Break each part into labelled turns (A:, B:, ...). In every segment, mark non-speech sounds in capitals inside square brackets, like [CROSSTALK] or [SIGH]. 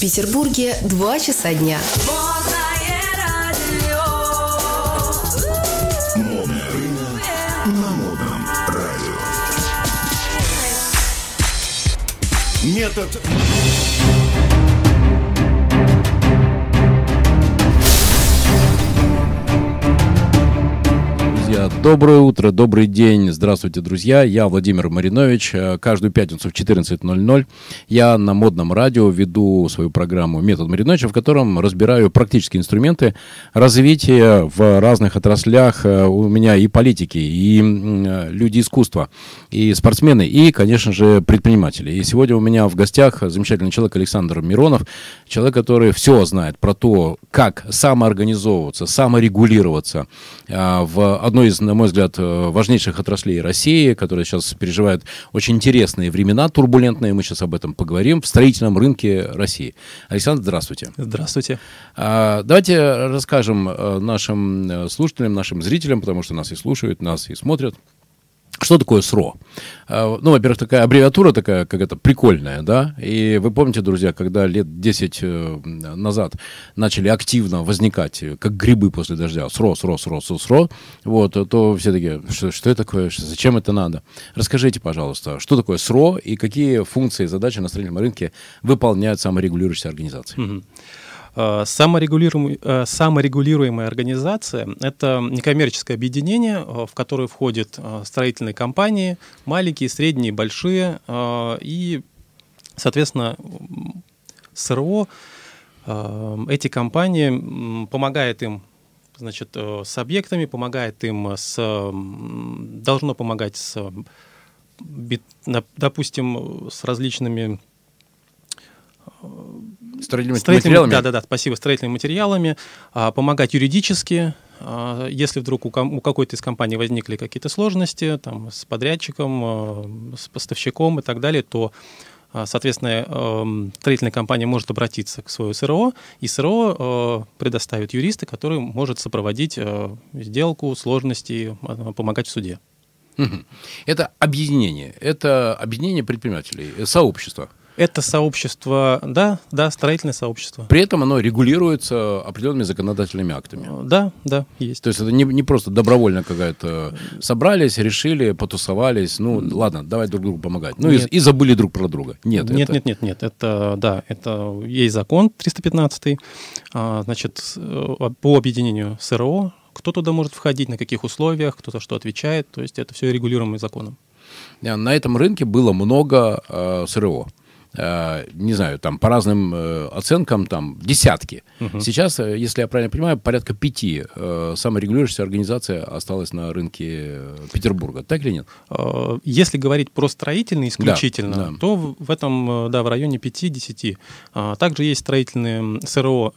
A: Петербурге 2 часа дня.
B: Метод
C: Друзья, доброе утро, добрый день, здравствуйте, друзья. Я Владимир Маринович. Э, Каждую пятницу в 14.00 я на модном радио веду свою программу «Метод Мариновича», в котором разбираю практические инструменты развития в разных отраслях. Э, У меня и политики, и э, люди искусства, и спортсмены, и, конечно же, предприниматели. И сегодня у меня в гостях замечательный человек Александр Миронов, человек, который все знает про то, как самоорганизовываться, саморегулироваться в одной из, на мой взгляд, э, важнейших отраслей России, которая сейчас переживает очень интересные времена, турбулентные, мы сейчас об этом поговорим, в строительном рынке России. Александр, здравствуйте.
D: Здравствуйте.
C: А, Давайте расскажем э, нашим э, слушателям, нашим зрителям, потому что нас и слушают, нас и смотрят. Что такое СРО? А, Ну, во-первых, такая аббревиатура такая, как это, прикольная, да? И вы помните, друзья, когда лет 10 э, назад начали активно возникать, э, как грибы после дождя, СРО, СРО, СРО, СРО, СРО, вот, то все такие, что, что это такое, зачем это надо? Расскажите, пожалуйста, что такое СРО и какие функции и задачи на строительном рынке выполняют саморегулирующиеся организации?
D: Мгм. Э, Саморегулируемый- э, Саморегулируемая организация – это некоммерческое объединение, э, в которое входят строительные компании, маленькие, средние, большие, и, соответственно, СРО, эти компании помогает им значит, с объектами, помогает им с, должно помогать с, допустим, с различными
C: Строительными
D: Строительными-
C: материалами?
D: Да, да, да, спасибо. Строительными материалами, а, помогать юридически, а, если вдруг у, ком- у какой-то из компаний возникли какие-то сложности там, с подрядчиком, а, с поставщиком и так далее, то, а, соответственно, эм, строительная компания может обратиться к своему СРО, и СРО э, предоставит юриста, который может сопроводить э, сделку, сложности, э, помогать в суде.
C: Это объединение, это объединение предпринимателей, э, сообщество.
D: Это сообщество, да, да, строительное сообщество.
C: При этом оно регулируется определенными законодательными актами.
D: Э, Да, да, есть.
C: То есть это не, не просто добровольно какая-то собрались, решили, потусовались, ну ладно, давай друг другу помогать. Ну и,
D: Нет.
C: и забыли друг про друга. Нет,
D: Нет,
C: это-
D: нет, нет, нет. Это да, это есть закон 315, а, значит, э, по объединению СРО. Кто туда может входить, на каких условиях, кто за что отвечает. То есть это все регулируемо законом.
C: Э, На этом рынке было много э, СРО. Э, не знаю, там по разным э, оценкам там десятки. Сейчас, э, если я правильно понимаю, порядка пяти саморегулирующихся организаций осталось на рынке Петербурга. Так или нет?
D: Если говорить про строительный исключительно,
C: да.
D: то в этом, да, в районе 5-10. А, Также есть строительные СРО,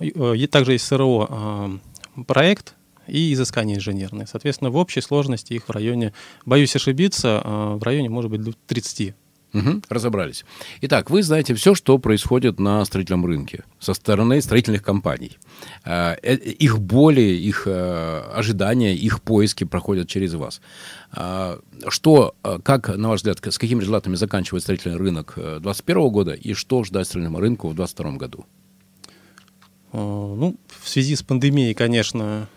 D: также есть СРО а, проект и изыскание инженерное. Соответственно, в общей сложности их в районе, боюсь ошибиться, а, в районе, может быть, до 30.
C: Мгм, разобрались. Итак, вы знаете все, что происходит на строительном рынке со стороны строительных компаний. Э, э, Их боли, их э, ожидания, их поиски проходят через вас. Что, как, на ваш взгляд, с какими результатами заканчивает строительный рынок 2021 года и что ждать строительному рынку в 2022 году?
D: Ну, в связи с пандемией, конечно,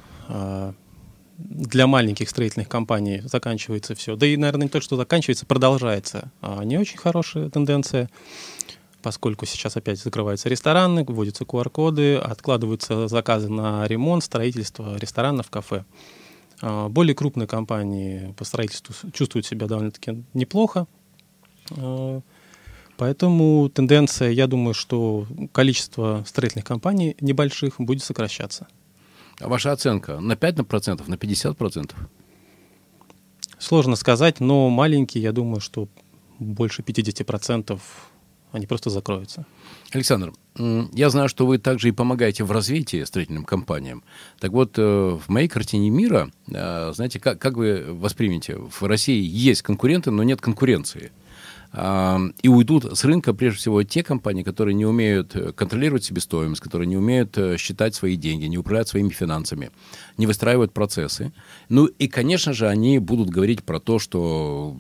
D: для маленьких строительных компаний заканчивается все. Да и, наверное, не только что заканчивается, продолжается. А Не очень хорошая тенденция, поскольку сейчас опять закрываются рестораны, вводятся QR-коды, откладываются заказы на ремонт, строительство ресторанов, кафе. А, Более крупные компании по строительству чувствуют себя довольно-таки неплохо. А, Поэтому тенденция, я думаю, что количество строительных компаний небольших будет сокращаться.
C: А Ваша оценка на 5%, на 50%?
D: Сложно сказать, но маленькие, я думаю, что больше 50% они просто закроются.
C: Александр, я знаю, что вы также и помогаете в развитии строительным компаниям. Так вот, э, в моей картине мира, э, знаете, как, как вы воспримете, в России есть конкуренты, но нет конкуренции. И уйдут с рынка прежде всего те компании, которые не умеют э, контролировать себестоимость, которые не умеют э, считать свои деньги, не управлять своими финансами, не выстраивают процессы. Ну и, конечно же, они будут говорить про то, что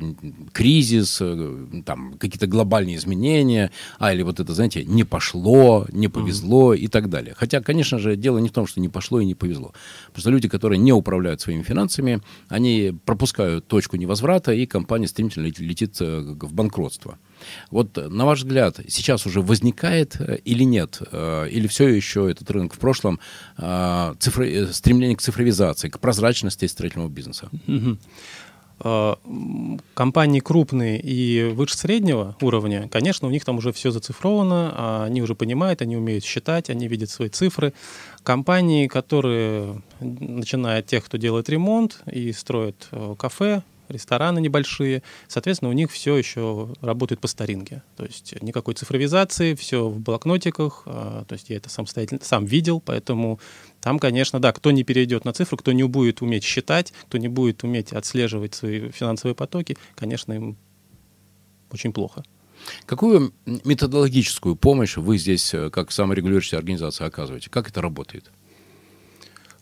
C: кризис, э, там, какие-то глобальные изменения, а или вот это, знаете, не пошло, не повезло mm-hmm. и так далее. Хотя, конечно же, дело не в том, что не пошло и не повезло. Потому что люди, которые не управляют своими финансами, они пропускают точку невозврата, и компания стремительно летит в банкротство. Вот на ваш взгляд, сейчас уже возникает э, или нет, э, или все еще этот рынок в прошлом, э, цифры, стремление к цифровизации, к прозрачности строительного бизнеса?
D: Компании крупные и выше среднего уровня, конечно, у них там уже все зацифровано, а они уже понимают, они умеют считать, они видят свои цифры. Компании, которые, начиная от тех, кто делает ремонт и строит кафе, рестораны небольшие. Соответственно, у них все еще работает по старинке. То есть никакой цифровизации, все в блокнотиках. А, то есть я это самостоятельно сам видел, поэтому там, конечно, да, кто не перейдет на цифру, кто не будет уметь считать, кто не будет уметь отслеживать свои финансовые потоки, конечно, им очень плохо.
C: Какую методологическую помощь вы здесь, э, как саморегулирующая организация, оказываете? Как это работает?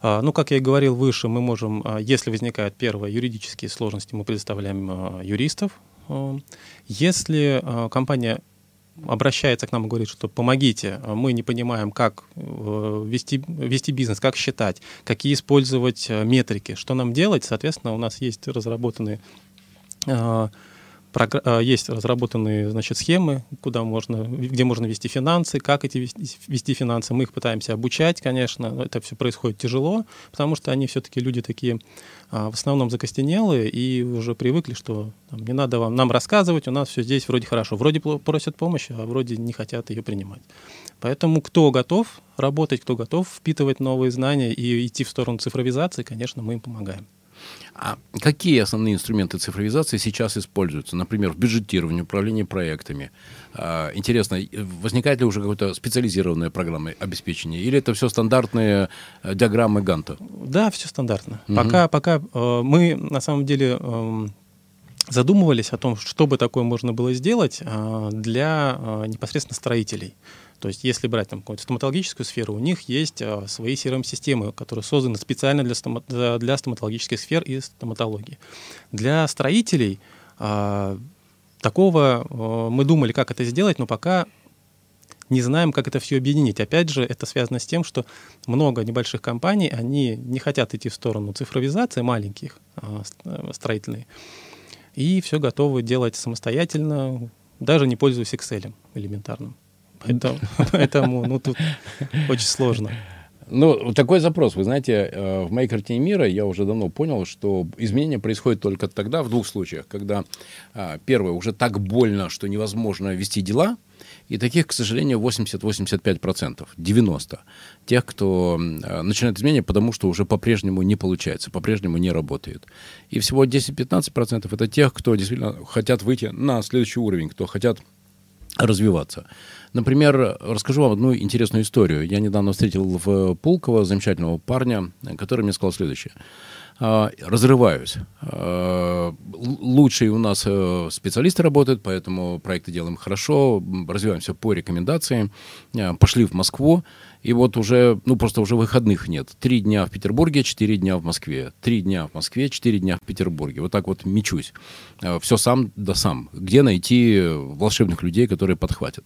D: А, ну, как я и говорил выше, мы можем, а, если возникают первые юридические сложности, мы предоставляем а, юристов. Если компания обращается к нам и говорит, что помогите, мы не понимаем, как э, вести, вести бизнес, как считать, какие использовать метрики, что нам делать, соответственно, у нас есть разработанные есть разработанные значит, схемы, куда можно, где можно вести финансы, как эти вести, вести финансы. Мы их пытаемся обучать, конечно. Это все происходит тяжело, потому что они все-таки люди такие а, в основном закостенелые и уже привыкли, что там, не надо вам нам рассказывать, у нас все здесь вроде хорошо. Вроде просят помощи, а вроде не хотят ее принимать. Поэтому кто готов работать, кто готов впитывать новые знания и идти в сторону цифровизации, конечно, мы им помогаем.
C: А какие основные инструменты цифровизации сейчас используются? Например, в бюджетировании, управлении проектами. А, интересно, возникает ли уже какое-то специализированное программное обеспечение? Или это все стандартные э, диаграммы Ганта?
D: Да, все стандартно. Угу. Пока, пока э, мы на самом деле э, задумывались о том, что бы такое можно было сделать э, для непосредственно строителей. То есть, если брать там какую-то стоматологическую сферу, у них есть а, свои CRM-системы, которые созданы специально для, стома- для стоматологических сфер и стоматологии. Для строителей а, такого а, мы думали, как это сделать, но пока не знаем, как это все объединить. Опять же, это связано с тем, что много небольших компаний, они не хотят идти в сторону цифровизации маленьких а, э, строительной, и все готовы делать самостоятельно, даже не пользуясь Excel элементарным. [LAUGHS] Поэтому, ну, тут очень сложно.
C: Ну, такой запрос. Вы знаете, э, в моей картине мира я уже давно понял, что изменения происходят только тогда, в двух случаях. Когда, а, первое, уже так больно, что невозможно вести дела, и таких, к сожалению, 80-85%, 90% тех, кто э, начинает изменения, потому что уже по-прежнему не получается, по-прежнему не работает. И всего 10-15% это тех, кто действительно хотят выйти на следующий уровень, кто хотят развиваться. Например, расскажу вам одну интересную историю. Я недавно встретил в Пулково замечательного парня, который мне сказал следующее. А, разрываюсь. А, лучшие у нас э, специалисты работают, поэтому проекты делаем хорошо, развиваемся по рекомендациям. А, пошли в Москву, и вот уже, ну просто уже выходных нет. Три дня в Петербурге, четыре дня в Москве. Три дня в Москве, четыре дня в Петербурге. Вот так вот мечусь. Все сам да сам. Где найти волшебных людей, которые подхватят?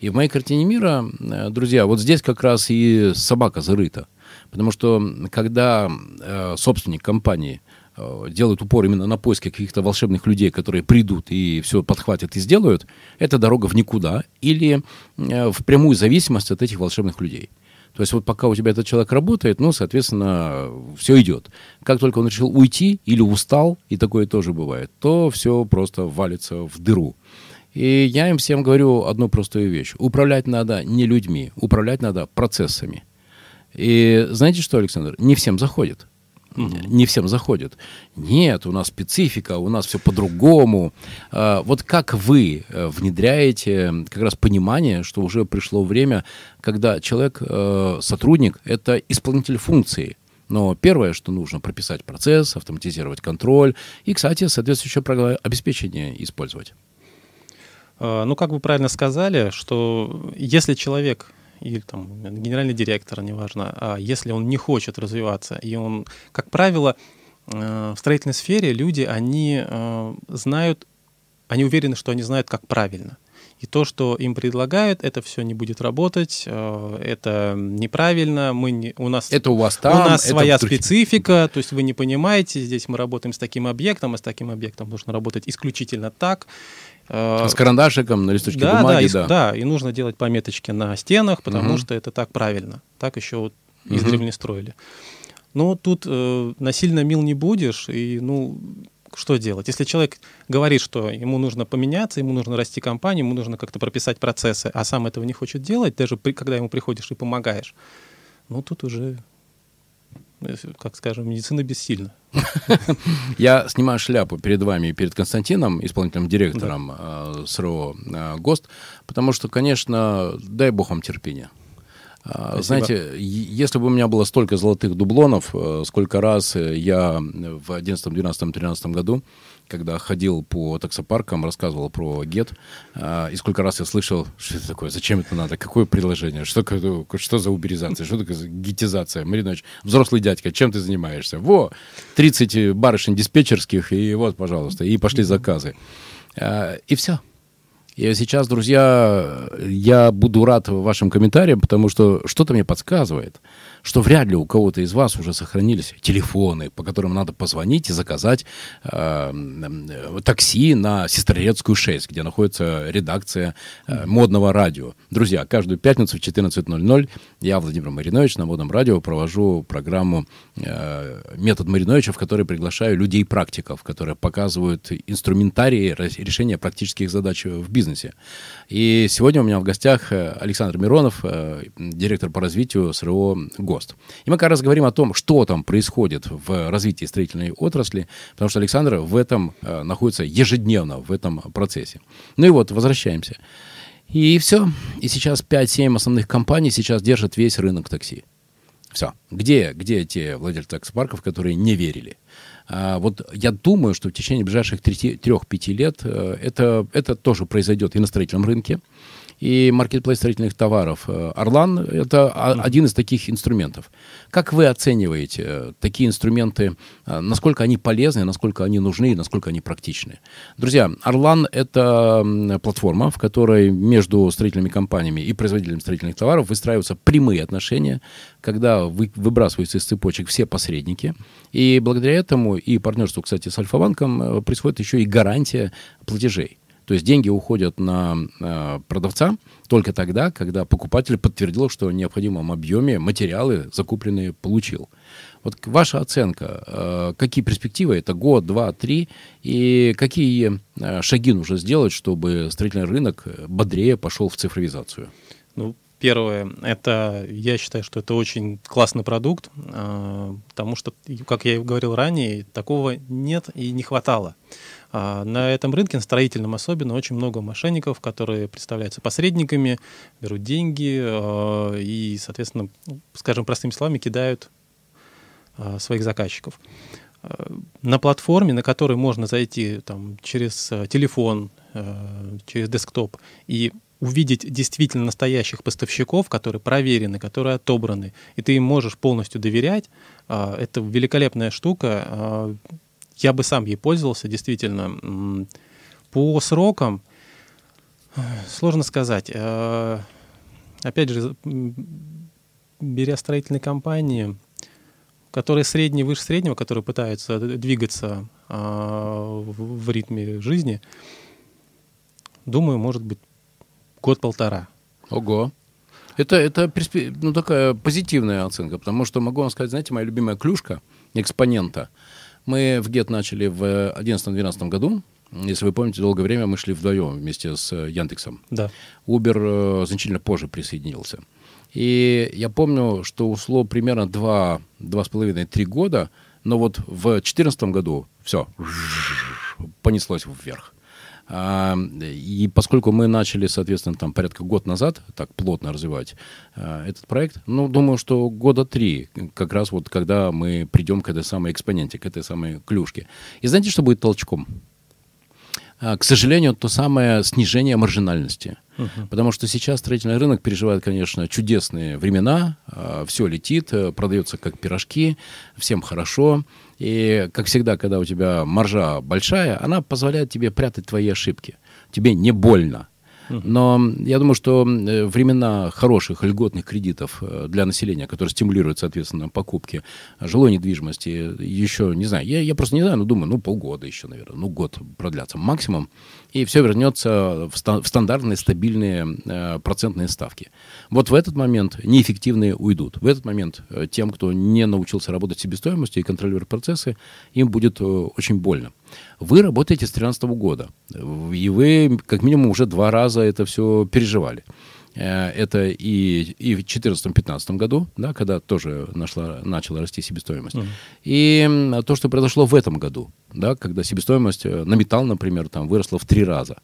C: И в моей картине мира, э, друзья, вот здесь как раз и собака зарыта. Потому что когда э, собственник компании э, делает упор именно на поиски каких-то волшебных людей, которые придут и все подхватят и сделают, это дорога в никуда или э, в прямую зависимость от этих волшебных людей. То есть вот пока у тебя этот человек работает, ну, соответственно, все идет. Как только он решил уйти или устал, и такое тоже бывает, то все просто валится в дыру. И я им всем говорю одну простую вещь. Управлять надо не людьми, управлять надо процессами. И знаете что, Александр, не всем заходит. Не всем заходит. Нет, у нас специфика, у нас все по-другому. А, вот как вы э, внедряете как раз понимание, что уже пришло время, когда человек, э, сотрудник, это исполнитель функции. Но первое, что нужно, прописать процесс, автоматизировать контроль и, кстати, соответствующее обеспечение использовать.
D: Э, ну, как вы правильно сказали, что если человек или там генеральный директор, неважно, а если он не хочет развиваться, и он, как правило, э, в строительной сфере люди, они э, знают, они уверены, что они знают, как правильно. И то, что им предлагают, это все не будет работать, э, это неправильно, мы не, у нас,
C: это у вас там,
D: у нас своя
C: в Турции.
D: специфика, то есть вы не понимаете, здесь мы работаем с таким объектом, а с таким объектом нужно работать исключительно так.
C: С карандашиком на листочке
D: да,
C: бумаги,
D: да,
C: да.
D: И, да, и нужно делать пометочки на стенах, потому
C: Мгм.
D: что это так правильно. Так еще вот
C: Мгм.
D: издревле строили. Но тут э, насильно мил не будешь, и ну что делать? Если человек говорит, что ему нужно поменяться, ему нужно расти компанию, ему нужно как-то прописать процессы, а сам этого не хочет делать, даже при, когда ему приходишь и помогаешь, ну тут уже, э, как скажем, медицина бессильна. [LAUGHS]
C: Я снимаю шляпу перед вами и перед Константином, исполнительным директором э, СРО э, ГОСТ, потому что, конечно, дай бог вам терпения. А,
D: Спасибо.
C: Знаете, если бы у меня было столько золотых дублонов, э, сколько раз э, я в 11, 12, 13 году, когда ходил по таксопаркам, рассказывал про ГЕТ, а, и сколько раз я слышал, что это такое, зачем это надо, какое предложение, что, что за уберизация, что такое за гетизация. Маринович, взрослый дядька, чем ты занимаешься? Во, 30 барышень диспетчерских, и вот, пожалуйста, и пошли заказы. А, И все. И сейчас, друзья, я буду рад вашим комментариям, потому что что-то мне подсказывает, что вряд ли у кого-то из вас уже сохранились телефоны, по которым надо позвонить и заказать э, э, такси на Сестрорецкую 6, где находится редакция э, модного радио. Друзья, каждую пятницу в 14.00 я, Владимир Маринович, на модном радио провожу программу э, «Метод Мариновича», в которой приглашаю людей-практиков, которые показывают инструментарии ре- решения практических задач в бизнесе. И сегодня у меня в гостях э, Александр Миронов, э, директор по развитию СРО ГОСТ. И мы как раз говорим о том, что там происходит в развитии строительной отрасли, потому что Александр в этом э, находится ежедневно, в этом процессе. Ну и вот, возвращаемся. И все. И сейчас 5-7 основных компаний сейчас держат весь рынок такси. Все. Где, где те владельцы таксопарков, которые не верили? А, вот я думаю, что в течение ближайших 3-5 лет э, это, это тоже произойдет и на строительном рынке. И маркетплейс строительных товаров э, «Орлан» — это один из таких инструментов. Как вы оцениваете э, такие инструменты, э, насколько они полезны, насколько они нужны и насколько они практичны? Друзья, «Орлан» — это платформа, в которой между строительными компаниями и производителями строительных товаров выстраиваются прямые отношения, когда вы, выбрасываются из цепочек все посредники. И благодаря этому и партнерству, кстати, с Альфа-банком происходит еще и гарантия платежей. То есть деньги уходят на э, продавца только тогда, когда покупатель подтвердил, что в необходимом объеме материалы закупленные получил. Вот ваша оценка, э, какие перспективы, это год, два, три, и какие э, шаги нужно сделать, чтобы строительный рынок э, бодрее пошел в цифровизацию?
D: Ну, первое, это, я считаю, что это очень классный продукт, а, потому что, как я и говорил ранее, такого нет и не хватало. А, На этом рынке, на строительном особенно, очень много мошенников, которые представляются посредниками, берут деньги а, и, соответственно, ну, скажем простыми словами, кидают а, своих заказчиков. На платформе, на которой можно зайти там, через телефон, через десктоп и увидеть действительно настоящих поставщиков, которые проверены, которые отобраны, и ты им можешь полностью доверять, это великолепная штука. Я бы сам ей пользовался, действительно. По срокам сложно сказать. Э, Опять же, беря строительные компании, которые средние, выше среднего, которые пытаются двигаться а, в ритме жизни, думаю, может быть, год-полтора.
C: Ого. Это, это ну, такая позитивная оценка, потому что могу вам сказать, знаете, моя любимая клюшка экспонента. Мы в ГЕТ начали в 2011-2012 году. Если вы помните, долгое время мы шли вдвоем вместе с Яндексом.
D: Да.
C: Uber э, значительно позже присоединился. И я помню, что ушло примерно 2, 2,5-3 года, но вот в 2014 году все понеслось вверх. И поскольку мы начали, соответственно, там порядка год назад так плотно развивать а, этот проект, ну, думаю, что года три, как раз вот когда мы придем к этой самой экспоненте, к этой самой клюшке. И знаете, что будет толчком? А, к сожалению, то самое снижение маржинальности. Uh-huh. Потому что сейчас строительный рынок переживает, конечно, чудесные времена. Все летит, э, продается как пирожки, всем хорошо. И, как всегда, когда у тебя маржа большая, она позволяет тебе прятать твои ошибки. Тебе не больно. Но я думаю, что э, времена хороших льготных кредитов э, для населения, которые стимулируют, соответственно, покупки жилой недвижимости, еще, не знаю, я, я просто не знаю, но думаю, ну, полгода еще, наверное, ну, год продлятся максимум, и все вернется в, ста- в стандартные стабильные э, процентные ставки. Вот в этот момент неэффективные уйдут. В этот момент э, тем, кто не научился работать с себестоимостью и контролировать процессы, им будет э, очень больно. Вы работаете с 2013 года, и вы как минимум уже два раза это все переживали. Э, это и, и в 2014-2015 году, да, когда тоже нашла, начала расти себестоимость. Mm. И то, что произошло в этом году, да, когда себестоимость э, на металл, например, там, выросла в три раза.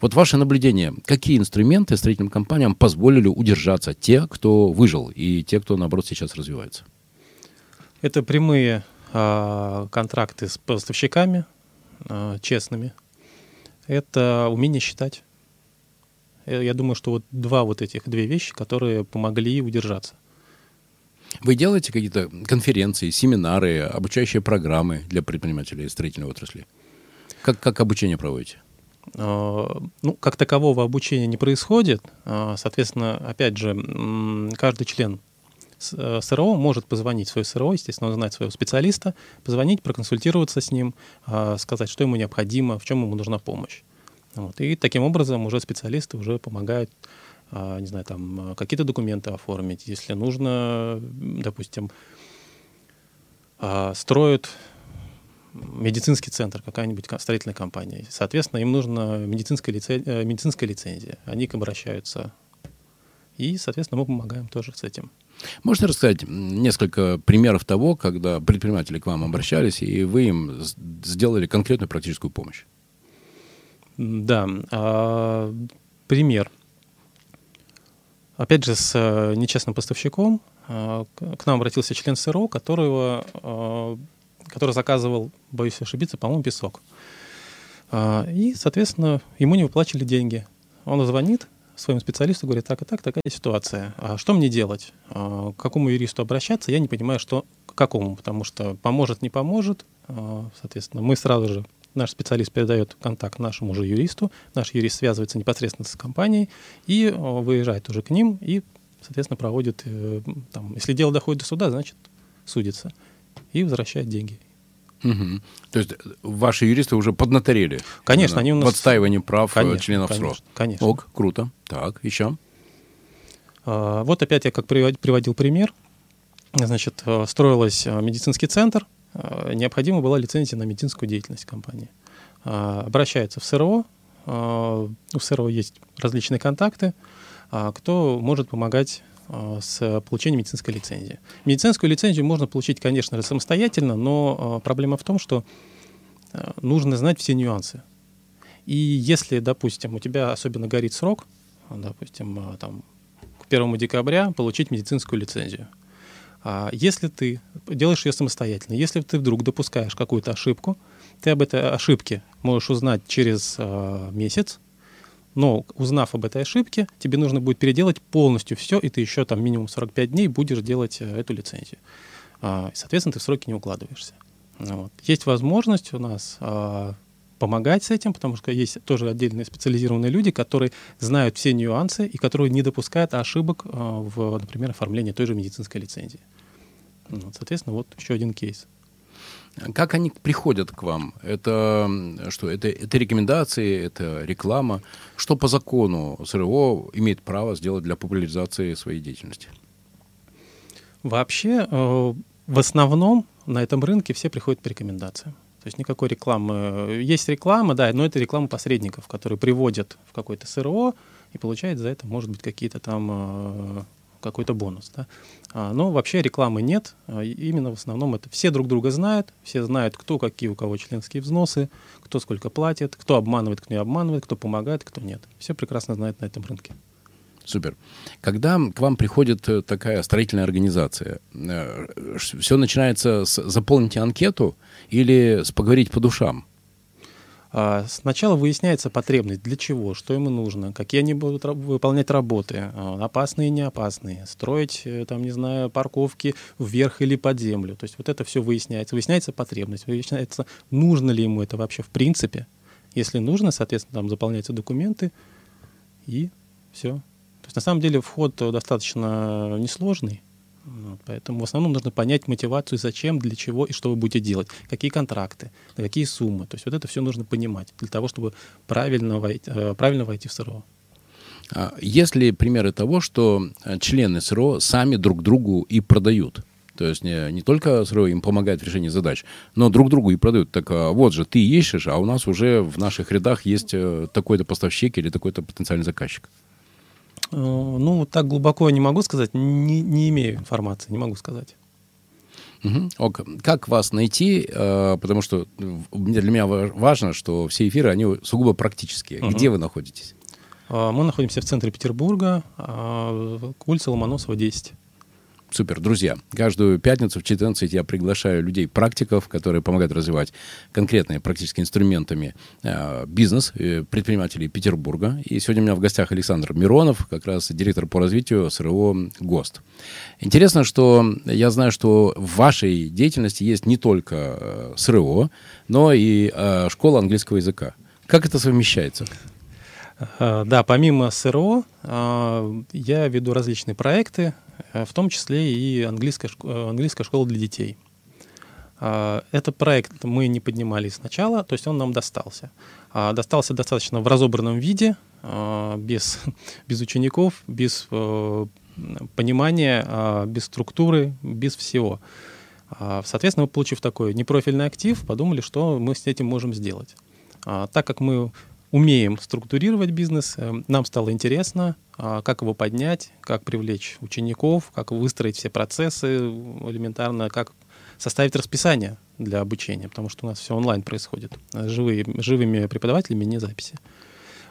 C: Вот ваше наблюдение, какие инструменты строительным компаниям позволили удержаться те, кто выжил, и те, кто, наоборот, сейчас развивается?
D: Это прямые а, контракты с поставщиками, а, честными. Это умение считать. Я думаю, что вот два вот этих две вещи, которые помогли удержаться.
C: Вы делаете какие-то конференции, семинары, обучающие программы для предпринимателей строительной отрасли? Как, как обучение проводите?
D: А, ну, как такового обучения не происходит. А, соответственно, опять же, каждый член Э, СРО может позвонить в свой СРО, естественно, узнать своего специалиста, позвонить, проконсультироваться с ним, а, сказать, что ему необходимо, в чем ему нужна помощь. Вот. И таким образом уже специалисты уже помогают, а, не знаю, там какие-то документы оформить, если нужно, допустим, а, строят медицинский центр, какая-нибудь строительная компания. Соответственно, им нужна медицинская, лице... Э, медицинская лицензия. Они к обращаются. И, соответственно, мы помогаем тоже с этим.
C: Можете рассказать несколько примеров того, когда предприниматели к вам обращались, и вы им сделали конкретную практическую помощь?
D: Да. А, пример. Опять же, с э, нечестным поставщиком а, к нам обратился член СРО, которого, а, который заказывал, боюсь ошибиться, по-моему, песок. И, соответственно, ему не выплачивали деньги. Он звонит, своему специалисту, говорит, так и так, такая ситуация. А что мне делать? А, к какому юристу обращаться? Я не понимаю, что к какому, потому что поможет, не поможет. А, соответственно, мы сразу же, наш специалист передает контакт нашему же юристу, наш юрист связывается непосредственно с компанией и а, выезжает уже к ним и, соответственно, проводит, э, там, если дело доходит до суда, значит, судится и возвращает деньги.
C: Угу. То есть ваши юристы уже поднаторели?
D: Конечно, они у нас...
C: В отстаивании прав
D: э, конечно,
C: членов
D: конечно,
C: СРО?
D: Конечно.
C: Ок, круто. Так, еще?
D: А, вот опять я как приводил пример. Значит, э, строилась э, медицинский центр, необходима была лицензия на медицинскую деятельность компании. Обращается в СРО, у СРО есть различные контакты, кто может помогать Э, с получением медицинской лицензии. Медицинскую лицензию можно получить, конечно же, самостоятельно, но э, проблема в том, что э, нужно знать все нюансы. И если, допустим, у тебя особенно горит срок, допустим, там, к 1 декабря получить медицинскую лицензию, а если ты делаешь ее самостоятельно, если ты вдруг допускаешь какую-то ошибку, ты об этой ошибке можешь узнать через месяц, но узнав об этой ошибке, тебе нужно будет переделать полностью все, и ты еще там минимум 45 дней будешь делать э, эту лицензию. А, соответственно, ты в сроки не укладываешься. Вот. Есть возможность у нас а, помогать с этим, потому что есть тоже отдельные специализированные люди, которые знают все нюансы и которые не допускают ошибок а, в, например, оформлении той же медицинской лицензии. Вот, соответственно, вот еще один кейс.
C: Как они приходят к вам? Это что? Это, это рекомендации, это реклама. Что по закону СРО имеет право сделать для популяризации своей деятельности?
D: Вообще, э, в основном на этом рынке все приходят по рекомендациям. То есть никакой рекламы. Есть реклама, да, но это реклама посредников, которые приводят в какой-то СРО и получают за это, может быть, какие-то там э, какой-то бонус. Да? А, но вообще рекламы нет. А, именно в основном это все друг друга знают, все знают, кто какие у кого членские взносы, кто сколько платит, кто обманывает, кто не обманывает, кто помогает, кто нет. Все прекрасно знают на этом рынке.
C: Супер. Когда к вам приходит э, такая строительная организация, э, все начинается с заполните анкету или с поговорить по душам?
D: А, Сначала выясняется потребность, для чего, что ему нужно, какие они будут выполнять работы, а, опасные и не опасные, строить, э, там, не знаю, парковки вверх или под землю. То есть вот это все выясняется. Выясняется потребность, выясняется, нужно ли ему это вообще в принципе. Если нужно, соответственно, там заполняются документы, и все. То есть на самом деле вход э, достаточно несложный. Поэтому в основном нужно понять мотивацию, зачем, для чего и что вы будете делать, какие контракты, какие суммы. То есть вот это все нужно понимать для того, чтобы правильно войти, э, правильно войти в СРО.
C: А Есть ли примеры того, что э, члены СРО сами друг другу и продают? То есть не, не только СРО им помогает в решении задач, но друг другу и продают. Так а, вот же, ты ищешь, а у нас уже в наших рядах есть э, такой-то поставщик или такой-то потенциальный заказчик.
D: Э, Ну, так глубоко я не могу сказать, не, не имею информации, не могу сказать.
C: Мгм. Ок. Как вас найти? Э, Потому что для меня ва- важно, что все эфиры, они сугубо практические.
D: Мгм.
C: Где вы находитесь?
D: А, Мы находимся в центре Петербурга, а, улица Ломоносова, 10.
C: Супер, друзья. Каждую пятницу в 14 я приглашаю людей-практиков, которые помогают развивать конкретные практически инструментами э, бизнес, э, предпринимателей Петербурга. И сегодня у меня в гостях Александр Миронов, как раз директор по развитию СРО ГОСТ. Интересно, что я знаю, что в вашей деятельности есть не только э, СРО, но и школа английского языка. Как это совмещается?
D: Да, помимо СРО, я веду различные проекты, в том числе и английская, э, английская школа для детей. А, Этот проект мы не поднимали сначала, то есть он нам достался. А, Достался достаточно в разобранном виде, а, без, [LAUGHS] без учеников, без э, понимания, без структуры, без всего. Соответственно, мы, получив такой непрофильный актив, подумали, что мы с этим можем сделать. Так как мы умеем структурировать бизнес, э, нам стало интересно, а, как его поднять, как привлечь учеников, как выстроить все процессы элементарно, как составить расписание для обучения, потому что у нас все онлайн происходит, э, живые, живыми преподавателями, не записи.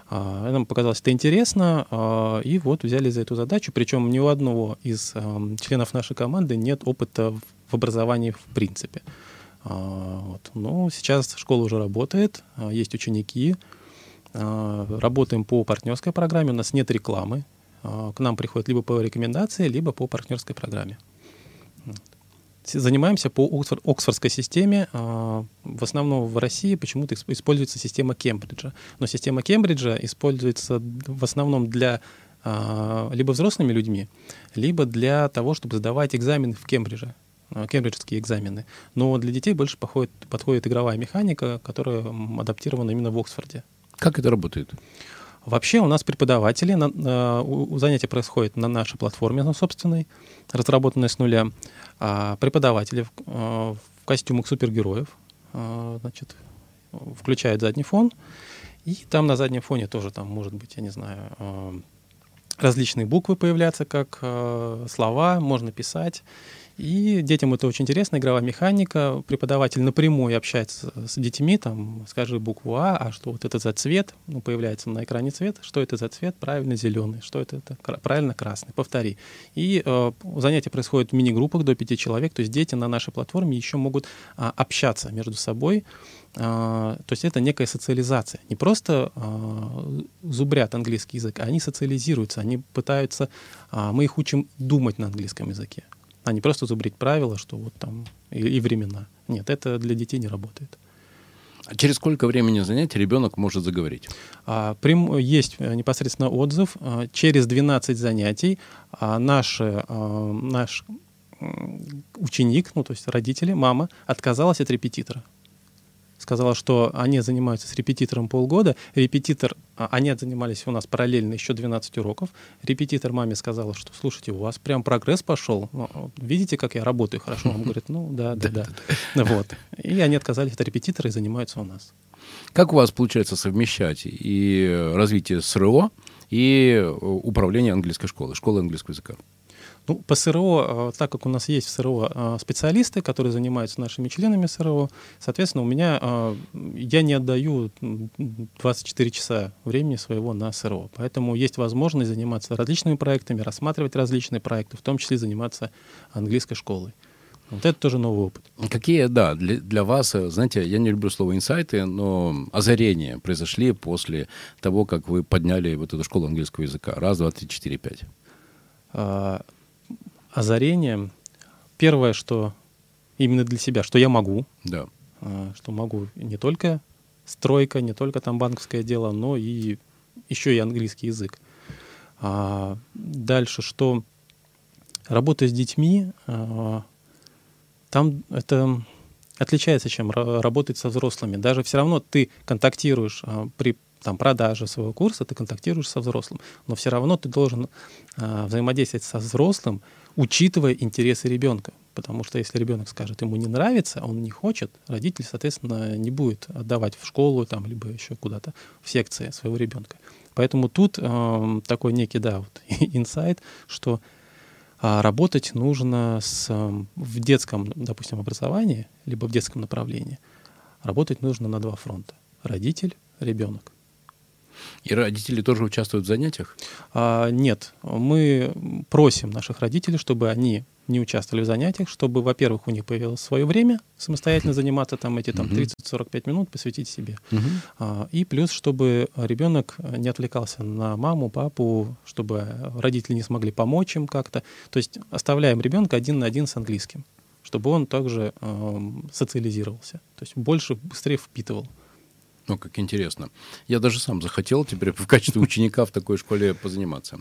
D: А, Нам показалось это интересно, а, и вот взяли за эту задачу. Причем ни у одного из ам, членов нашей команды нет опыта в образовании в принципе. Вот. Но сейчас школа уже работает, есть ученики, работаем по партнерской программе, у нас нет рекламы. А, К нам приходят либо по рекомендации, либо по партнерской программе. Занимаемся по Оксфор- Оксфордской системе. а, В основном в России почему-то исп- используется система Кембриджа. Но система Кембриджа используется в основном для либо взрослыми людьми, либо для того, чтобы сдавать экзамены в Кембридже, кембриджские экзамены. Но для детей больше походит, подходит игровая механика, которая адаптирована именно в Оксфорде.
C: Как это работает?
D: Вообще у нас преподаватели, на- на- у- занятия происходит на нашей платформе на собственной, разработанной с нуля. А преподаватели в, э, в костюмах супергероев э, значит, включают задний фон, и там на заднем фоне тоже там может быть, я не знаю, э, различные буквы появляться как э, слова, можно писать. И детям это очень интересно, игровая механика. Преподаватель напрямую общается с детьми, там, скажи букву А, а что вот это за цвет? Ну, появляется на экране цвет. Что это за цвет? Правильно зеленый. Что это? это? Правильно красный. Повтори. И э, занятия происходят в мини-группах до пяти человек. То есть дети на нашей платформе еще могут а, общаться между собой. А, то есть это некая социализация. Не просто а, зубрят английский язык, а они социализируются, они пытаются, а, мы их учим думать на английском языке, а не просто зубрить правила, что вот там и, и времена. Нет, это для детей не работает.
C: А через сколько времени занятий ребенок может заговорить?
D: А, прям- есть э, непосредственно отзыв. А, Через 12 занятий а, наши, а, наш ученик, ну то есть родители, мама, отказалась от репетитора. Сказала, что они занимаются с репетитором полгода. Репетитор, а, они занимались у нас параллельно еще 12 уроков. Репетитор маме сказала, что слушайте, у вас прям прогресс пошел. Ну, Видите, как я работаю хорошо? Он говорит, ну да, да, да. Вот. И они отказались от репетитора и занимаются у нас.
C: Как у вас получается совмещать и развитие СРО, и э, управление английской школой, школы английского языка?
D: Ну, по СРО, э, так как у нас есть в СРО э, специалисты, которые занимаются нашими членами СРО, соответственно, у меня э, я не отдаю м, 24 часа времени своего на СРО. Поэтому есть возможность заниматься различными проектами, рассматривать различные проекты, в том числе заниматься английской школой. Вот это тоже новый опыт.
C: Какие, да, для, для вас, знаете, я не люблю слово инсайты, но озарения произошли после того, как вы подняли вот эту школу английского языка. Раз, два, три, четыре, пять.
D: А, озарение. Первое, что именно для себя, что я могу,
C: Да.
D: а, что могу не только стройка, не только там банковское дело, но и еще и английский язык. А, дальше, что работа с детьми, а, там это отличается, чем ра- работать со взрослыми. Даже все равно ты контактируешь а, при там, продаже своего курса, ты контактируешь со взрослым, но все равно ты должен а, взаимодействовать со взрослым, учитывая интересы ребенка. Потому что если ребенок скажет, ему не нравится, он не хочет, родитель, соответственно, не будет отдавать в школу, там, либо еще куда-то, в секции своего ребенка. Поэтому тут эм, такой некий, да, вот, [LAUGHS] инсайт, что а, работать нужно с, эм, в детском, допустим, образовании, либо в детском направлении. Работать нужно на два фронта. Родитель, ребенок.
C: И родители тоже участвуют в занятиях?
D: А, нет, мы просим наших родителей, чтобы они не участвовали в занятиях, чтобы, во-первых, у них появилось свое время самостоятельно заниматься, там эти там,
C: Мгм.
D: 30-45 минут посвятить себе. А, И плюс, чтобы ребенок не отвлекался на маму, папу, чтобы родители не смогли помочь им как-то. То есть оставляем ребенка один на один с английским, чтобы он также эм, социализировался, то есть больше, быстрее впитывал.
C: Ну, как интересно. Я даже сам захотел теперь в качестве ученика в такой школе позаниматься.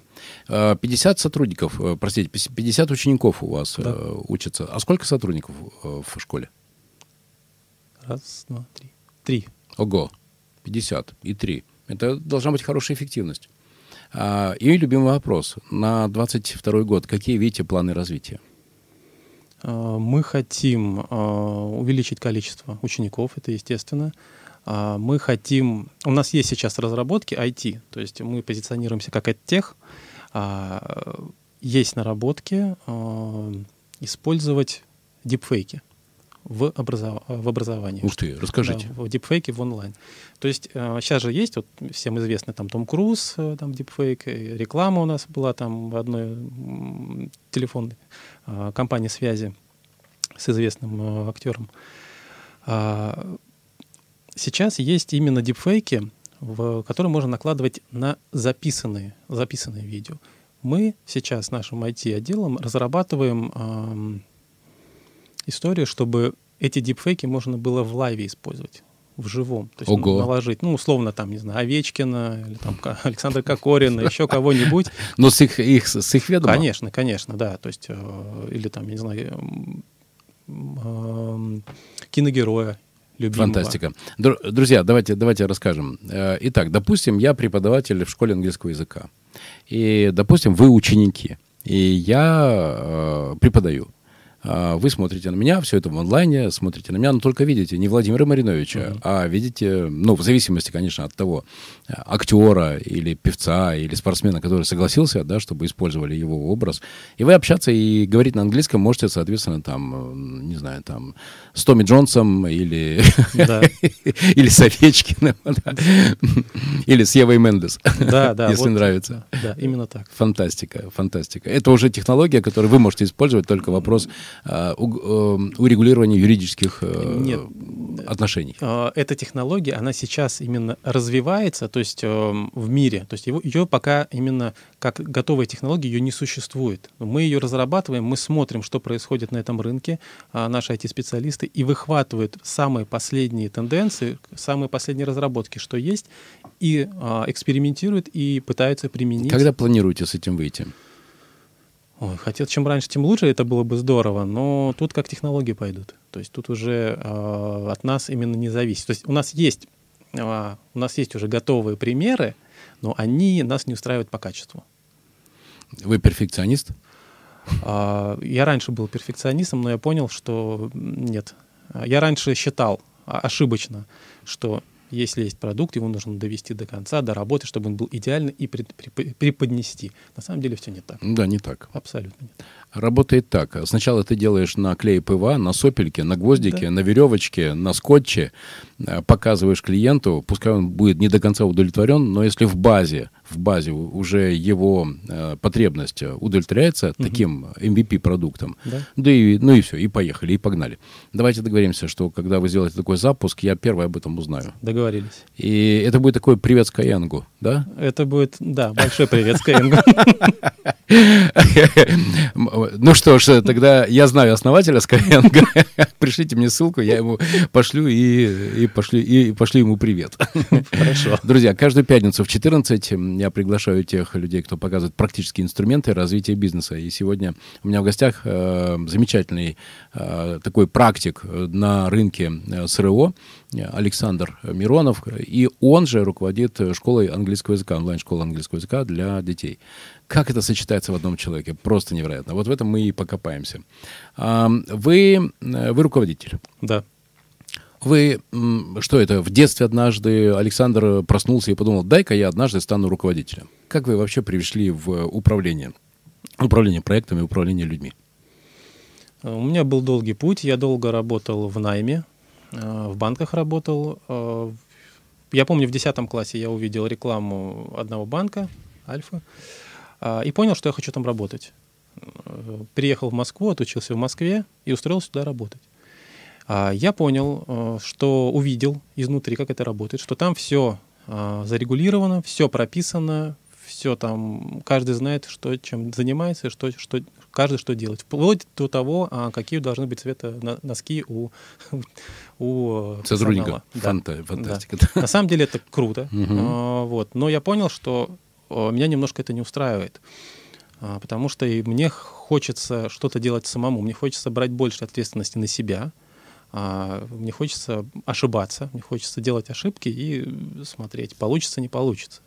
C: А, 50 сотрудников, э, простите, 50 учеников у вас
D: Да.
C: э, учатся. А сколько сотрудников э, в школе?
D: Раз, два, три. Три.
C: Ого, 50 и 3. Это должна быть хорошая эффективность. А, И любимый вопрос. На 22 год какие видите планы развития?
D: А, Мы хотим а, увеличить количество учеников, это естественно. А, Мы хотим... У нас есть сейчас разработки IT, то есть мы позиционируемся как тех. Есть наработки а, использовать дипфейки в, образов- в образовании.
C: Ух ты, расскажите.
D: Да, в дипфейке в онлайн. То есть э, сейчас же есть, вот всем известный там Том Круз, э, там дипфейк, реклама у нас была там в одной м, телефонной э, компании связи с известным э, актером. А, сейчас есть именно дипфейки, в которые можно накладывать на записанные, записанные видео. Мы сейчас нашим IT-отделом разрабатываем ам, историю, чтобы эти дипфейки можно было в лайве использовать в живом, то есть
C: Ого.
D: наложить, ну, условно, там, не знаю, Овечкина, или там Александра Кокорина, [LAUGHS] еще кого-нибудь.
C: Но с их, их, с их ведома?
D: Конечно, конечно, да, то есть, э, или там, я не знаю, м, м, киногероя любимого.
C: Фантастика. Дру- Друзья, давайте, давайте расскажем. Э, Итак, допустим, я преподаватель в школе английского языка. И, допустим, вы ученики. И я э, преподаю. А Вы смотрите на меня, все это в онлайне, смотрите на меня, но только видите не Владимира Мариновича, а видите, ну, в зависимости, конечно, от того, э, актера или певца или спортсмена, который согласился, да, чтобы использовали его образ. И вы общаться и говорить на английском можете, соответственно, там, не знаю, там, с Томми Джонсом или,
D: Да. [LAUGHS]
C: или с Овечкиным, [LAUGHS] да. или с Евой Мендес,
D: Да, да.
C: если
D: вот,
C: нравится.
D: Да, именно так.
C: Фантастика, фантастика. Это уже технология, которую вы можете использовать, только вопрос а, урегулирования юридических э,
D: Нет.
C: отношений.
D: Э, Эта технология, она сейчас именно развивается, то есть в мире. То есть его, ее пока именно как готовая технология ее не существует. Мы ее разрабатываем, мы смотрим, что происходит на этом рынке, а наши IT-специалисты и выхватывают самые последние тенденции, самые последние разработки, что есть, и а, экспериментируют и пытаются применить.
C: Когда планируете с этим выйти?
D: Ой, хотел, чем раньше, тем лучше, это было бы здорово, но тут как технологии пойдут. То есть тут уже э, от нас именно не зависит. То есть у нас есть, э, у нас есть уже готовые примеры, но они нас не устраивают по качеству.
C: Вы перфекционист?
D: А, Я раньше был перфекционистом, но я понял, что нет. Я раньше считал ошибочно, что если есть продукт, его нужно довести до конца, до работы, чтобы он был идеальный и пред- преподнести. На самом деле все не так.
C: Да, не так.
D: Абсолютно нет.
C: работает так. Сначала ты делаешь на клей ПВА, на сопельке, на гвоздике, на веревочке, на скотче, э, показываешь клиенту, пускай он будет не до конца удовлетворен, но если в базе, в базе уже его э, потребность удовлетворяется таким MVP-продуктом,
D: Да.
C: да и, ну и все, и поехали, и погнали. Давайте договоримся, что когда вы сделаете такой запуск, я первый об этом узнаю.
D: Договорились.
C: И это будет такой привет Skyeng, да?
D: Это будет, да, большой привет Skyeng. [LAUGHS]
C: Ну что ж, тогда я знаю основателя Skyeng. [LAUGHS] Пришлите мне ссылку, я ему пошлю и, и, пошлю, и пошлю ему привет.
D: Хорошо.
C: Друзья, каждую пятницу в 14 я приглашаю тех людей, кто показывает практические инструменты развития бизнеса. И сегодня у меня в гостях э, замечательный э, такой практик на рынке э, СРО Александр Миронов. И он же руководит школой английского языка, онлайн-школой английского языка для детей. Как это сочетается в одном человеке? Просто невероятно. Вот в этом мы и покопаемся. Вы, э, вы руководитель.
D: Да.
C: Вы, что это, в детстве однажды Александр проснулся и подумал, дай-ка я однажды стану руководителем. Как вы вообще пришли в управление? Управление проектами, управление людьми.
D: У меня был долгий путь. Я долго работал в найме, э, в банках работал. Э, Я помню, в 10 классе я увидел рекламу одного банка, Альфа, и понял, что я хочу там работать. Э, Приехал в Москву, отучился в Москве и устроился туда работать. А, Я понял, э, что увидел изнутри, как это работает, что там все зарегулировано, все прописано, все там, каждый знает, что чем занимается, что, что каждый что делает. Вплоть до того, а, какие должны быть цвета на- носки у, [LAUGHS] у э,
C: Сотрудника.
D: Да.
C: Фанта- фантастика.
D: На самом деле это круто. [LAUGHS] А, вот. Но я понял, что а, меня немножко это не устраивает. А, Потому что и мне хочется что-то делать самому. Мне хочется брать больше ответственности на себя. А, Мне хочется ошибаться. Мне хочется делать ошибки и смотреть, получится, не получится.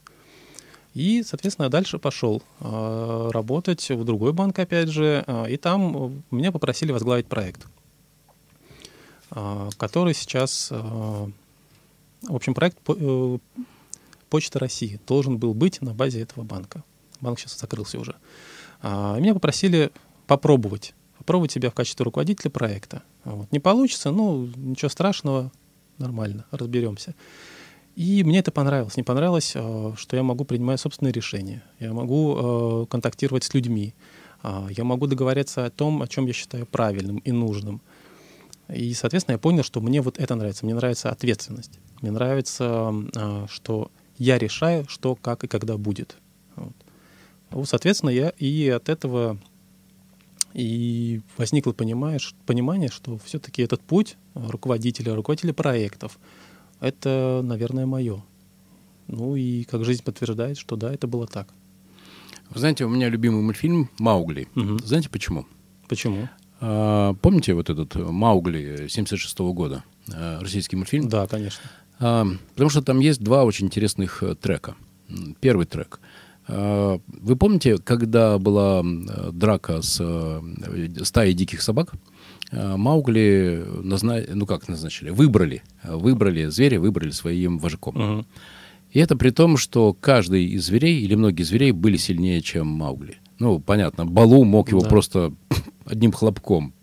D: И, соответственно, я дальше пошел а, работать в другой банк, опять же, а, и там меня попросили возглавить проект, который сейчас, в общем, проект э, Почта России должен был быть на базе этого банка. Банк сейчас закрылся уже. Меня попросили попробовать, попробовать себя в качестве руководителя проекта. Вот. Не получится, ну, ничего страшного, нормально, разберемся. И мне это понравилось. Мне понравилось, э, что я могу принимать собственные решения. Я могу э, контактировать с людьми. А, Я могу договориться о том, о чем я считаю правильным и нужным. И, соответственно, я понял, что мне вот это нравится. Мне нравится ответственность. Мне нравится, а, что я решаю, что, как и когда будет. Вот, соответственно, я и от этого и возникло понимаешь, понимание, что все-таки этот путь а, руководителя, руководителя проектов, это, наверное, мое. Ну и как жизнь подтверждает, что да, это было так.
C: Вы знаете, у меня любимый мультфильм «Маугли».
D: Мгм.
C: Знаете почему?
D: Почему?
C: А, помните вот этот «Маугли» 76 года? Э, Российский мультфильм?
D: Да, конечно.
C: А, потому что там есть два очень интересных трека. Первый трек. А, Вы помните, когда была э, драка с э, стаей диких собак, э, Маугли назна... ну как назначили, выбрали, э, выбрали зверя, выбрали своим вожаком.
D: Мгм.
C: И это при том, что каждый из зверей или многие звери были сильнее, чем Маугли. Ну, понятно, Балу мог его
D: Да.
C: просто [COUGHS] одним хлопком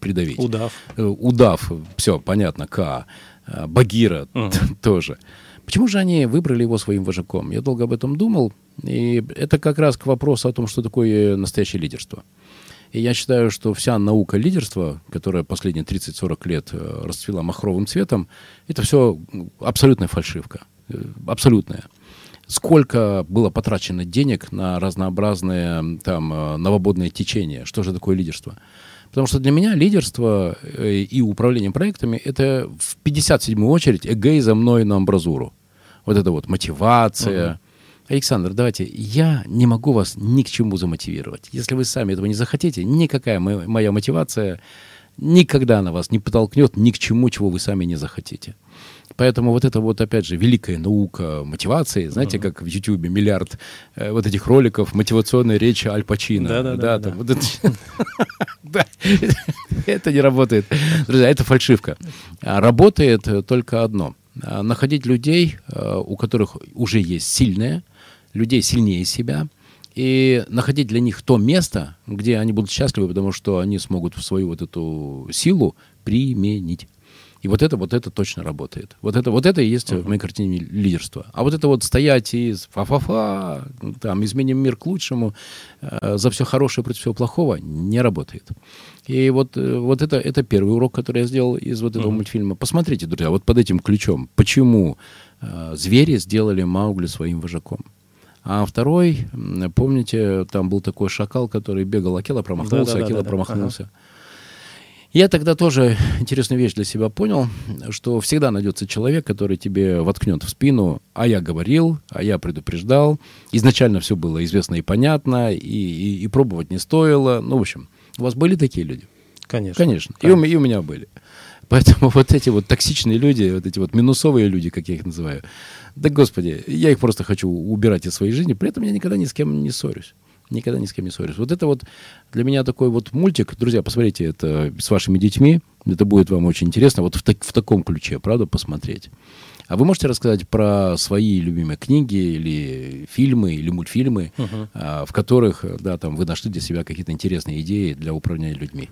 C: придавить.
D: Удав.
C: Э, Удав, все, понятно, К. Э, Багира
D: Мгм. [LAUGHS]
C: тоже. Почему же они выбрали его своим вожаком? Я долго об этом думал, и это как раз к вопросу о том, что такое настоящее лидерство. И я считаю, что вся наука лидерства, которая последние 30-40 лет э, расцвела махровым цветом, это все абсолютная фальшивка. Э, Абсолютная. Сколько было потрачено денег на разнообразные там э, новободные течения? Что же такое лидерство? Потому что для меня лидерство э, и управление проектами это в 57-ю очередь эгей за мной на амбразуру. Вот это вот мотивация. Александр, давайте, я не могу вас ни к чему замотивировать. Если вы сами этого не захотите, никакая мо- моя мотивация никогда на вас не подтолкнет ни к чему, чего вы сами не захотите. Поэтому вот это вот, опять же, великая наука мотивации, знаете, как в Ютьюбе миллиард э, вот этих роликов, мотивационная речь Аль Пачино.
D: Да-да-да, да.
C: это- [LAUGHS] Да. [LAUGHS] Это не работает. Друзья, это фальшивка. А Работает только одно. А, Находить людей, э, у которых уже есть сильное, людей сильнее себя, и находить для них то место, где они будут счастливы, потому что они смогут свою вот эту силу применить. И вот это, вот это точно работает. Вот это, вот это и есть uh-huh. в моей картине лидерство. А вот это вот стоять и фа-фа-фа, там, изменим мир к лучшему, э, за все хорошее против всего плохого, не работает. И вот, э, вот это, это первый урок, который я сделал из вот этого uh-huh. мультфильма. Посмотрите, друзья, вот под этим ключом, почему э, звери сделали Маугли своим вожаком. А второй, помните, там был такой шакал, который бегал, Акела промахнулся, да, да, Акела да, да, промахнулся. Ага. Я тогда тоже интересную вещь для себя понял, что всегда найдется человек, который тебе воткнет в спину, а я говорил, а я предупреждал. Изначально все было известно и понятно, и, и, и пробовать не стоило. Ну, в общем, у вас были такие люди?
D: Конечно.
C: Конечно. И у, и у меня были. Поэтому [LAUGHS] вот эти вот токсичные люди, вот эти вот минусовые люди, как я их называю, да господи, я их просто хочу убирать из своей жизни, при этом я никогда ни с кем не ссорюсь. Никогда ни с кем не ссорюсь. Вот это вот для меня такой вот мультик. Друзья, посмотрите это с вашими детьми. Это будет вам очень интересно. Вот в, так, в таком ключе, правда, посмотреть. А вы можете рассказать про свои любимые книги или фильмы, или мультфильмы, uh-huh. а, в которых, да, там, вы нашли для себя какие-то интересные идеи для управления людьми?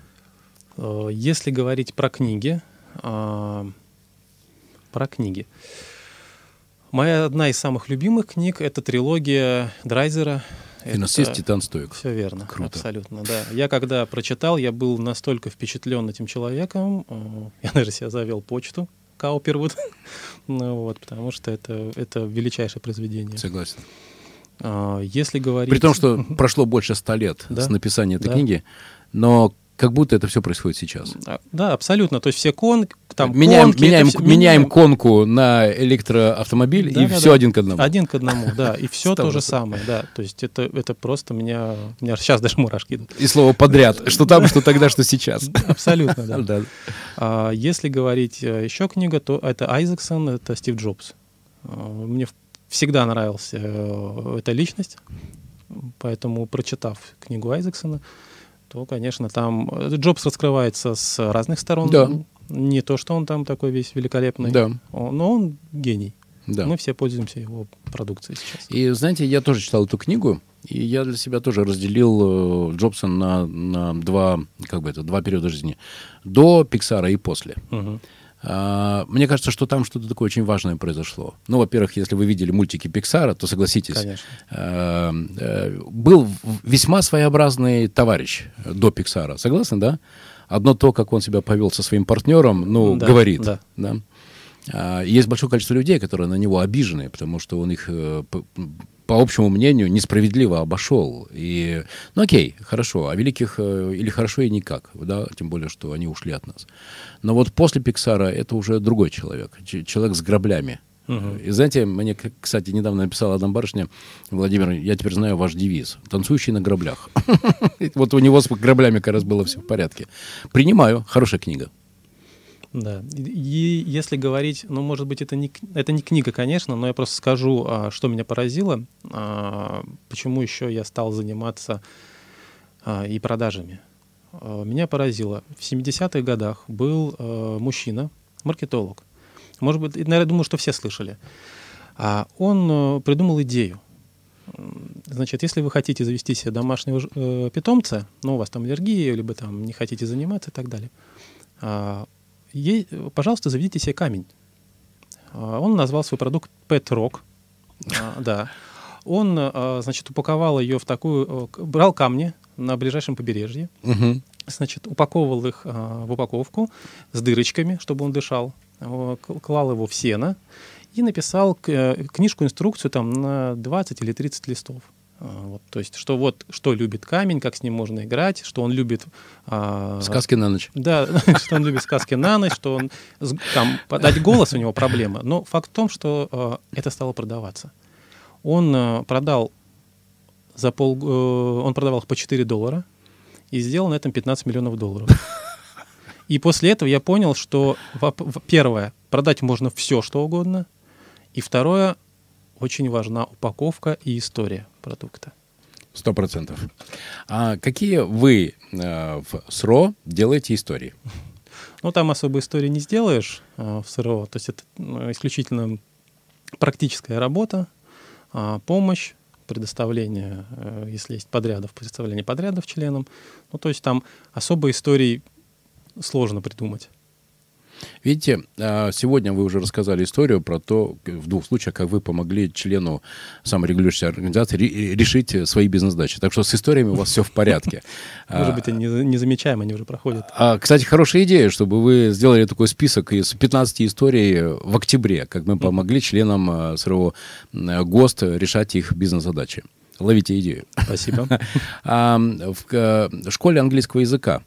D: Э, если говорить про книги, а, про книги. Моя одна из самых любимых книг — это трилогия Драйзера
C: Финансист Титан Стоик.
D: Все верно. Круто. Абсолютно, да. Я когда прочитал, я был настолько впечатлен этим человеком, э, я даже себя завел почту Каупервуд, [LAUGHS] ну вот, потому что это, это величайшее произведение.
C: Согласен.
D: А, если говорить...
C: При том, что [LAUGHS] прошло больше ста лет да? с написания этой да. книги, но как будто это все происходит сейчас.
D: Да, абсолютно. То есть все кон, там
C: меняем, конки, меняем, все, меняем конку на электроавтомобиль да, и да, все да. один к одному.
D: Один к одному, да, и все то же самое, да. То есть это, это просто меня, у меня сейчас даже мурашки идут.
C: И слово подряд, что там, что тогда, что сейчас.
D: Абсолютно, да. А, если говорить э, еще книга, то это Айзексон, это Стив Джобс. А, мне всегда нравился э, эта личность, поэтому прочитав книгу Айзексона, то, конечно, там э, Джобс раскрывается с разных сторон.
C: Да.
D: Не то, что он там такой весь великолепный,
C: да.
D: но он гений.
C: Да.
D: Мы все пользуемся его продукцией сейчас.
C: И знаете, я тоже читал эту книгу, и я для себя тоже разделил э, Джобса на, на два, как бы это, два периода жизни. До Пиксара и после. Угу. А, мне кажется, что там что-то такое очень важное произошло. Ну, во-первых, если вы видели мультики Пиксара, то согласитесь,
D: Конечно.
C: А, э, был весьма своеобразный товарищ до Пиксара. Согласны, да? Одно то, как он себя повел со своим партнером, ну, да, говорит. Да. да? А, есть большое количество людей, которые на него обижены, потому что он их э, по общему мнению, несправедливо обошел. И, ну окей, хорошо, а великих э, или хорошо и никак, да, тем более, что они ушли от нас. Но вот после Пиксара это уже другой человек, человек с граблями. Uh-huh. И знаете, мне, кстати, недавно написала одна барышня, Владимир, я теперь знаю ваш девиз. Танцующий на граблях. [LAUGHS] Вот у него с граблями как раз было все в порядке. Принимаю, хорошая книга.
D: Да. И если говорить, ну, может быть, это не, это не книга, конечно, но я просто скажу, а, что меня поразило, а, почему еще я стал заниматься а, и продажами. Меня поразило. В 70-х годах был мужчина, маркетолог. Может быть, наверное, думаю, что все слышали. Он придумал идею. Значит, если вы хотите завести себе домашнего э, питомца, но у вас там аллергия, либо там не хотите заниматься и так далее, пожалуйста, заведите себе камень. А, он назвал свой продукт Pet Rock. А, да. Он, а, значит, упаковал ее в такую... Брал камни на ближайшем побережье, значит, упаковывал их в упаковку с дырочками, чтобы он дышал, клал его в сено и написал э, книжку-инструкцию там на 20 или 30 листов. А, вот, то есть, что вот, что любит камень, как с ним можно играть, что он любит...
C: А, сказки на ночь.
D: Да, [LAUGHS] что он любит сказки на ночь, что он... Там, подать голос у него проблема. Но факт в том, что а, это стало продаваться. Он а, продал за пол... А, он продавал их по 4 доллара и сделал на этом 15 миллионов долларов. И после этого я понял, что, первое, продать можно все, что угодно, и второе, очень важна упаковка и история продукта.
C: Сто процентов. А какие вы э, в СРО делаете истории?
D: Ну, там особой истории не сделаешь э, в СРО. То есть это ну, исключительно практическая работа, э, помощь, предоставления, э, если есть подрядов, предоставления подрядов членам. Ну, то есть там особой истории сложно придумать.
C: Видите, а, сегодня вы уже рассказали историю про то, в двух случаях, как вы помогли члену саморегулирующей организации решить свои бизнес-задачи. Так что с историями у вас все в порядке. [LAUGHS]
D: Может быть, они не замечаем, они уже проходят.
C: А, кстати, хорошая идея, чтобы вы сделали такой список из 15 историй в октябре, как мы помогли членам своего ГОСТ решать их бизнес-задачи. Ловите идею.
D: Спасибо. [LAUGHS]
C: В школе английского языка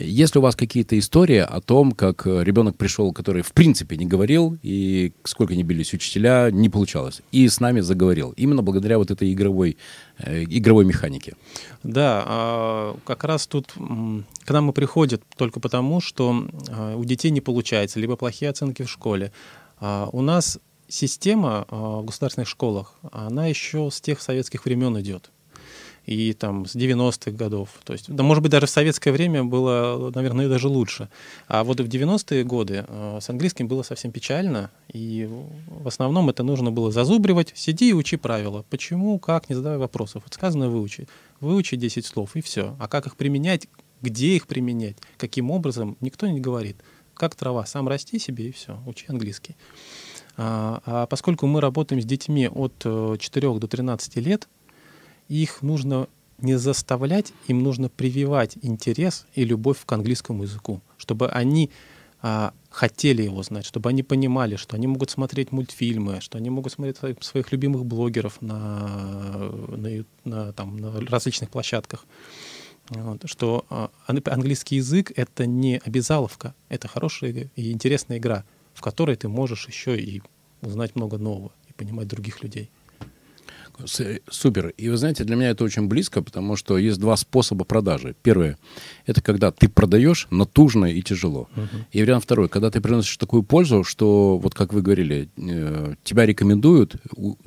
C: есть ли у вас какие-то истории о том, как э, ребенок пришел, который в принципе не говорил, и сколько не бились учителя, не получалось, и с нами заговорил, именно благодаря вот этой игровой, э, игровой механике?
D: Да, а, как раз тут к нам и приходят только потому, что а, у детей не получается, либо плохие оценки в школе. А, у нас система в государственных школах, она еще с тех советских времен идет и там с 90-х годов. То есть, да, может быть, даже в советское время было, наверное, даже лучше. А вот в 90-е годы э, с английским было совсем печально, и в основном это нужно было зазубривать, сиди и учи правила. Почему, как, не задавай вопросов. Вот сказано выучи. Выучи 10 слов, и все. А как их применять, где их применять, каким образом, никто не говорит. Как трава, сам расти себе, и все, учи английский. А, а поскольку мы работаем с детьми от 4 э, до 13 лет, их нужно не заставлять, им нужно прививать интерес и любовь к английскому языку, чтобы они а, хотели его знать, чтобы они понимали, что они могут смотреть мультфильмы, что они могут смотреть своих, своих любимых блогеров на, на, на, там, на различных площадках. Вот, что а, английский язык — это не обязаловка, это хорошая и интересная игра, в которой ты можешь еще и узнать много нового и понимать других людей.
C: Супер. И вы знаете, для меня это очень близко, потому что есть два способа продажи. Первое — это когда ты продаешь натужно и тяжело. Uh-huh. И вариант второй — когда ты приносишь такую пользу, что, вот как вы говорили, э, тебя рекомендуют,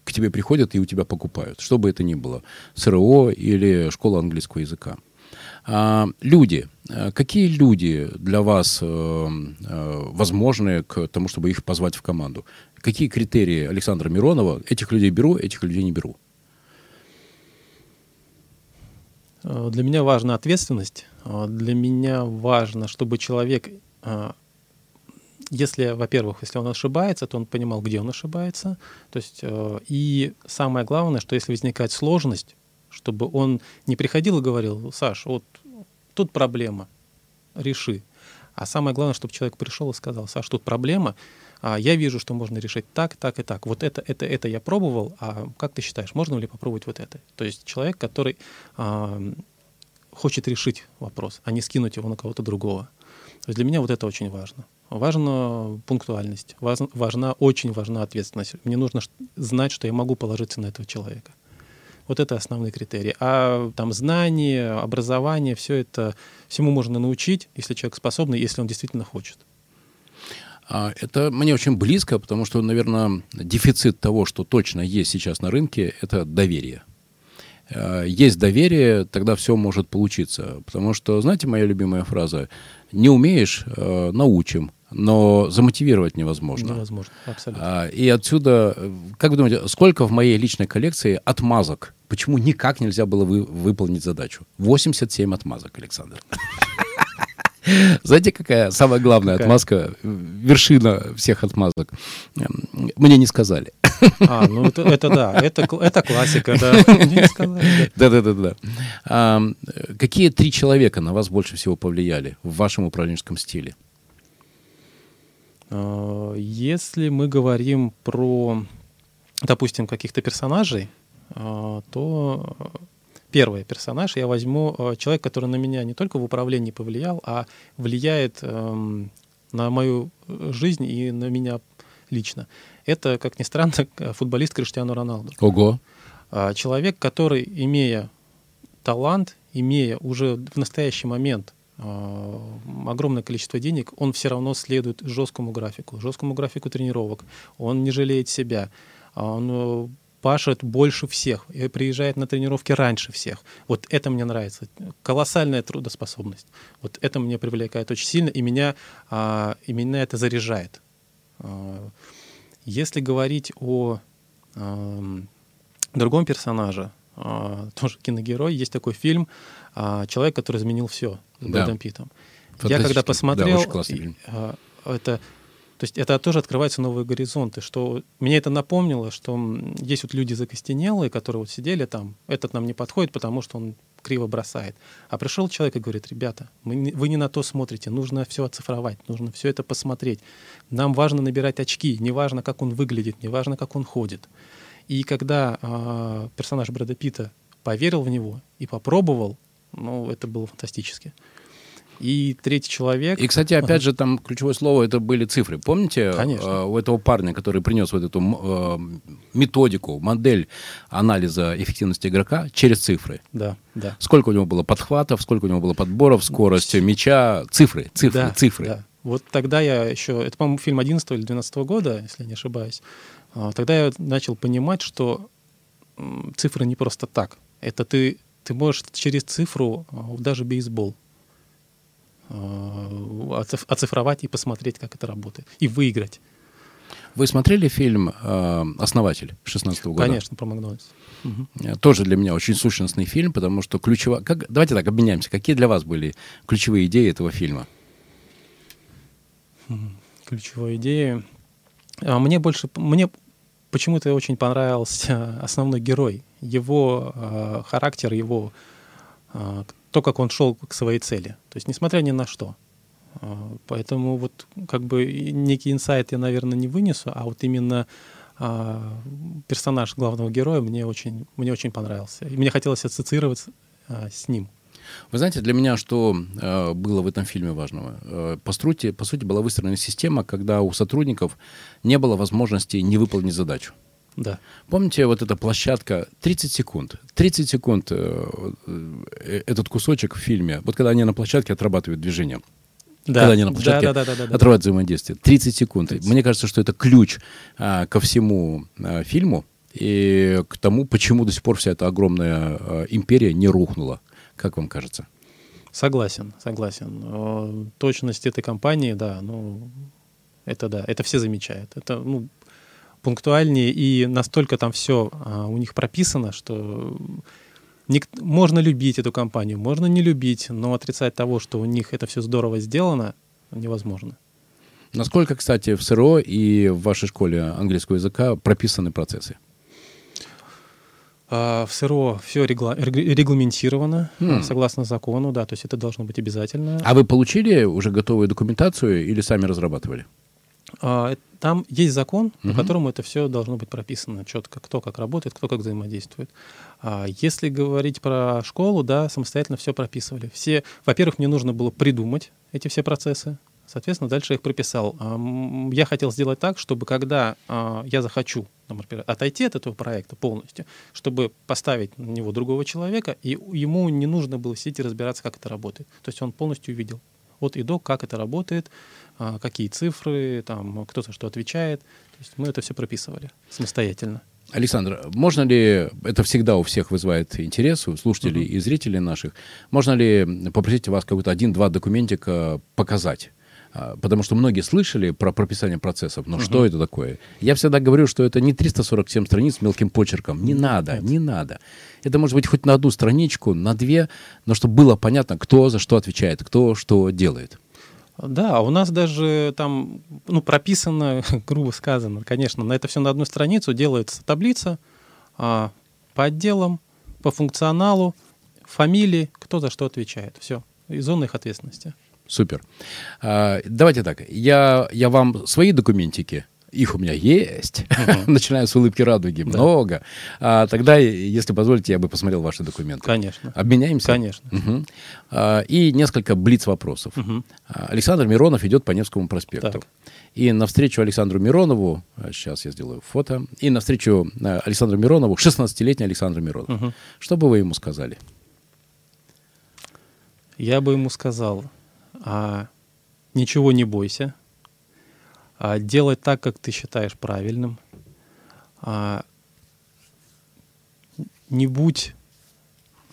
C: к тебе приходят и у тебя покупают, что бы это ни было. СРО или школа английского языка. А, люди. Э, какие люди для вас э, э, возможны к тому, чтобы их позвать в команду? Какие критерии Александра Миронова? Этих людей беру, этих людей не беру.
D: Для меня важна ответственность. Для меня важно, чтобы человек, если, во-первых, если он ошибается, то он понимал, где он ошибается. То есть, и самое главное, что если возникает сложность, чтобы он не приходил и говорил, Саш, вот тут проблема, реши. А самое главное, чтобы человек пришел и сказал, Саш, тут проблема, а я вижу, что можно решить так, так и так. Вот это, это, это я пробовал, а как ты считаешь, можно ли попробовать вот это? То есть человек, который а, хочет решить вопрос, а не скинуть его на кого-то другого. То есть для меня вот это очень важно. Важна пунктуальность, важна, важна, очень важна ответственность. Мне нужно знать, что я могу положиться на этого человека. Вот это основные критерии. А там знания, образование, все это, всему можно научить, если человек способный, если он действительно хочет.
C: А, это мне очень близко, потому что, наверное, дефицит того, что точно есть сейчас на рынке, это доверие. А, есть доверие, тогда все может получиться. Потому что, знаете, моя любимая фраза, не умеешь, а, научим но замотивировать невозможно.
D: Невозможно, абсолютно.
C: А, и отсюда, как вы думаете, сколько в моей личной коллекции отмазок? Почему никак нельзя было вы, выполнить задачу? 87 отмазок, Александр. Знаете, какая самая главная какая? отмазка, вершина всех отмазок? Мне не сказали.
D: А, ну это, это да, это, это классика, да.
C: Да-да-да. А, какие три человека на вас больше всего повлияли в вашем управленческом стиле?
D: А, если мы говорим про, допустим, каких-то персонажей, а, то первый персонаж я возьму а, человек, который на меня не только в управлении повлиял, а влияет эм, на мою жизнь и на меня лично. Это, как ни странно, [LAUGHS] футболист Криштиану Роналду.
C: Ого.
D: Человек, который, имея талант, имея уже в настоящий момент а, огромное количество денег, он все равно следует жесткому графику, жесткому графику тренировок. Он не жалеет себя. А он э, пашет больше всех и приезжает на тренировки раньше всех. Вот это мне нравится. Колоссальная трудоспособность. Вот это меня привлекает очень сильно, и меня, а, и меня это заряжает. Если говорить о другом персонаже, а, тоже киногерой, есть такой фильм а, «Человек, который изменил все» с
C: Да.
D: Брэдом Питтом. Я когда посмотрел,
C: Да, очень классный фильм.
D: а, это, то есть это тоже открываются новые горизонты, что мне это напомнило, что есть вот люди закостенелые, которые вот сидели там, этот нам не подходит, потому что он криво бросает. А пришел человек и говорит, ребята, мы вы не на то смотрите, нужно все оцифровать, нужно все это посмотреть. Нам важно набирать очки, не важно, как он выглядит, не важно, как он ходит. И когда а, персонаж Брэда Питта поверил в него и попробовал, ну, это было фантастически. И третий человек...
C: И, кстати, опять же, там ключевое слово это были цифры. Помните
D: Конечно.
C: э, у этого парня, который принес вот эту э, методику, модель анализа эффективности игрока через цифры?
D: Да, да.
C: Сколько у него было подхватов, сколько у него было подборов, скорость мяча, цифры, цифры,
D: да,
C: цифры.
D: да. Вот тогда я еще, это, по-моему, фильм 11 или 12 года, если я не ошибаюсь, А, тогда я начал понимать, что цифры не просто так. Это ты, ты можешь через цифру а, даже бейсбол оцифровать и посмотреть, как это работает, и выиграть.
C: Вы смотрели фильм э, «Основатель» 16 года?
D: Конечно, про Макдональдс.
C: Э, Тоже для меня очень сущностный фильм, потому что ключево... Как... Давайте так, обменяемся. Какие для вас были ключевые идеи этого фильма?
D: ключевой идеи. А Мне больше, мне почему-то очень понравился [LAUGHS] основной герой, его э, характер, его э, то, как он шел к своей цели. То есть, несмотря ни на что. А, Поэтому вот как бы некий инсайт я, наверное, не вынесу, а вот именно а, персонаж главного героя мне очень, мне очень понравился. И мне хотелось ассоциировать а, с ним.
C: Вы знаете, для меня что э, было в этом фильме важного? Э, по, сути, по сути, была выстроена система, когда у сотрудников не было возможности не выполнить задачу.
D: Да.
C: Помните, вот эта площадка 30 секунд. 30 секунд э, э, этот кусочек в фильме. Вот когда они на площадке отрабатывают движение.
D: Да.
C: Когда они на площадке
D: да, да, да, да, да,
C: отрывают взаимодействие. 30 секунд. Мне кажется, что это ключ а, ко всему а, фильму и к тому, почему до сих пор вся эта огромная а, империя не рухнула. Как вам кажется?
D: Согласен, согласен. Э, Точность этой компании, да, ну, это да, это все замечают. Это, ну, пунктуальнее и настолько там все у них прописано, что ник- можно любить эту компанию, можно не любить, но отрицать того, что у них это все здорово сделано, невозможно.
C: Насколько, кстати, в СРО и в вашей школе английского языка прописаны процессы?
D: А, В СРО все регламентировано
C: Хм.
D: а, согласно закону, да, то есть это должно быть обязательно.
C: А вы получили уже готовую документацию или сами разрабатывали?
D: А, Там есть закон, по
C: Мгм.
D: которому это все должно быть прописано четко, кто как работает, кто как взаимодействует. А Если говорить про школу, да, самостоятельно все прописывали. Все, во-первых, мне нужно было придумать эти все процессы, соответственно, дальше я их прописал. А, Я хотел сделать так, чтобы когда я захочу, например, отойти от этого проекта полностью, чтобы поставить на него другого человека, и ему не нужно было сидеть и разбираться, как это работает. То есть он полностью увидел от и до, как это работает, какие цифры, там, кто за что отвечает. То есть мы это все прописывали самостоятельно.
C: Александр, можно ли, это всегда у всех вызывает интерес, у слушателей и зрителей наших, можно ли попросить вас какой-то один-два документика показать? А, Потому что многие слышали про прописание процессов, но что это такое? Я всегда говорю, что это не 347 страниц мелким почерком. Не надо, не надо. Это может быть хоть на одну страничку, на две, но чтобы было понятно, кто за что отвечает, кто что делает.
D: Да, у нас даже там, ну, прописано, [LAUGHS] грубо сказано, конечно, на это все на одну страницу делается таблица а, по отделам, по функционалу, фамилии, кто за что отвечает. Все. И зоны их ответственности.
C: Супер. А, давайте так. Я, я вам свои документики, их у меня есть, [LAUGHS] начиная с улыбки радуги, много. А, тогда, если позволите, я бы посмотрел ваши документы.
D: Конечно.
C: Обменяемся?
D: Конечно.
C: Мгм. А, и несколько блиц-вопросов. А, Александр Миронов идет по Невскому проспекту.
D: Так.
C: И навстречу Александру Миронову, а, сейчас я сделаю фото, и навстречу а, Александру Миронову, 16-летний Александр Миронов.
D: Мгм.
C: Что бы вы ему сказали?
D: Я бы ему сказал, а, ничего не бойся, а, делай так, как ты считаешь правильным, а, не будь,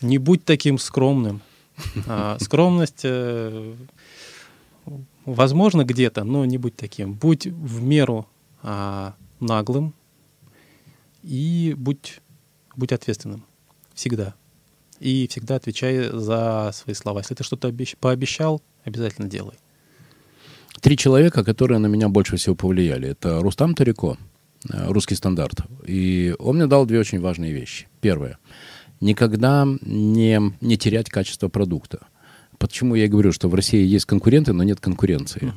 D: не будь таким скромным. [LAUGHS] А, скромность, э, возможно, где-то, но не будь таким. Будь в меру наглым и будь будь ответственным. Всегда. И всегда отвечай за свои слова. Если ты что-то обещ- пообещал, обязательно делай.
C: Три человека, которые на меня больше всего повлияли. Это Рустам Тарико, э, русский стандарт. И он мне дал две очень важные вещи. Первое. Никогда не, не терять качество продукта. Почему я говорю, что в России есть конкуренты, но нет конкуренции.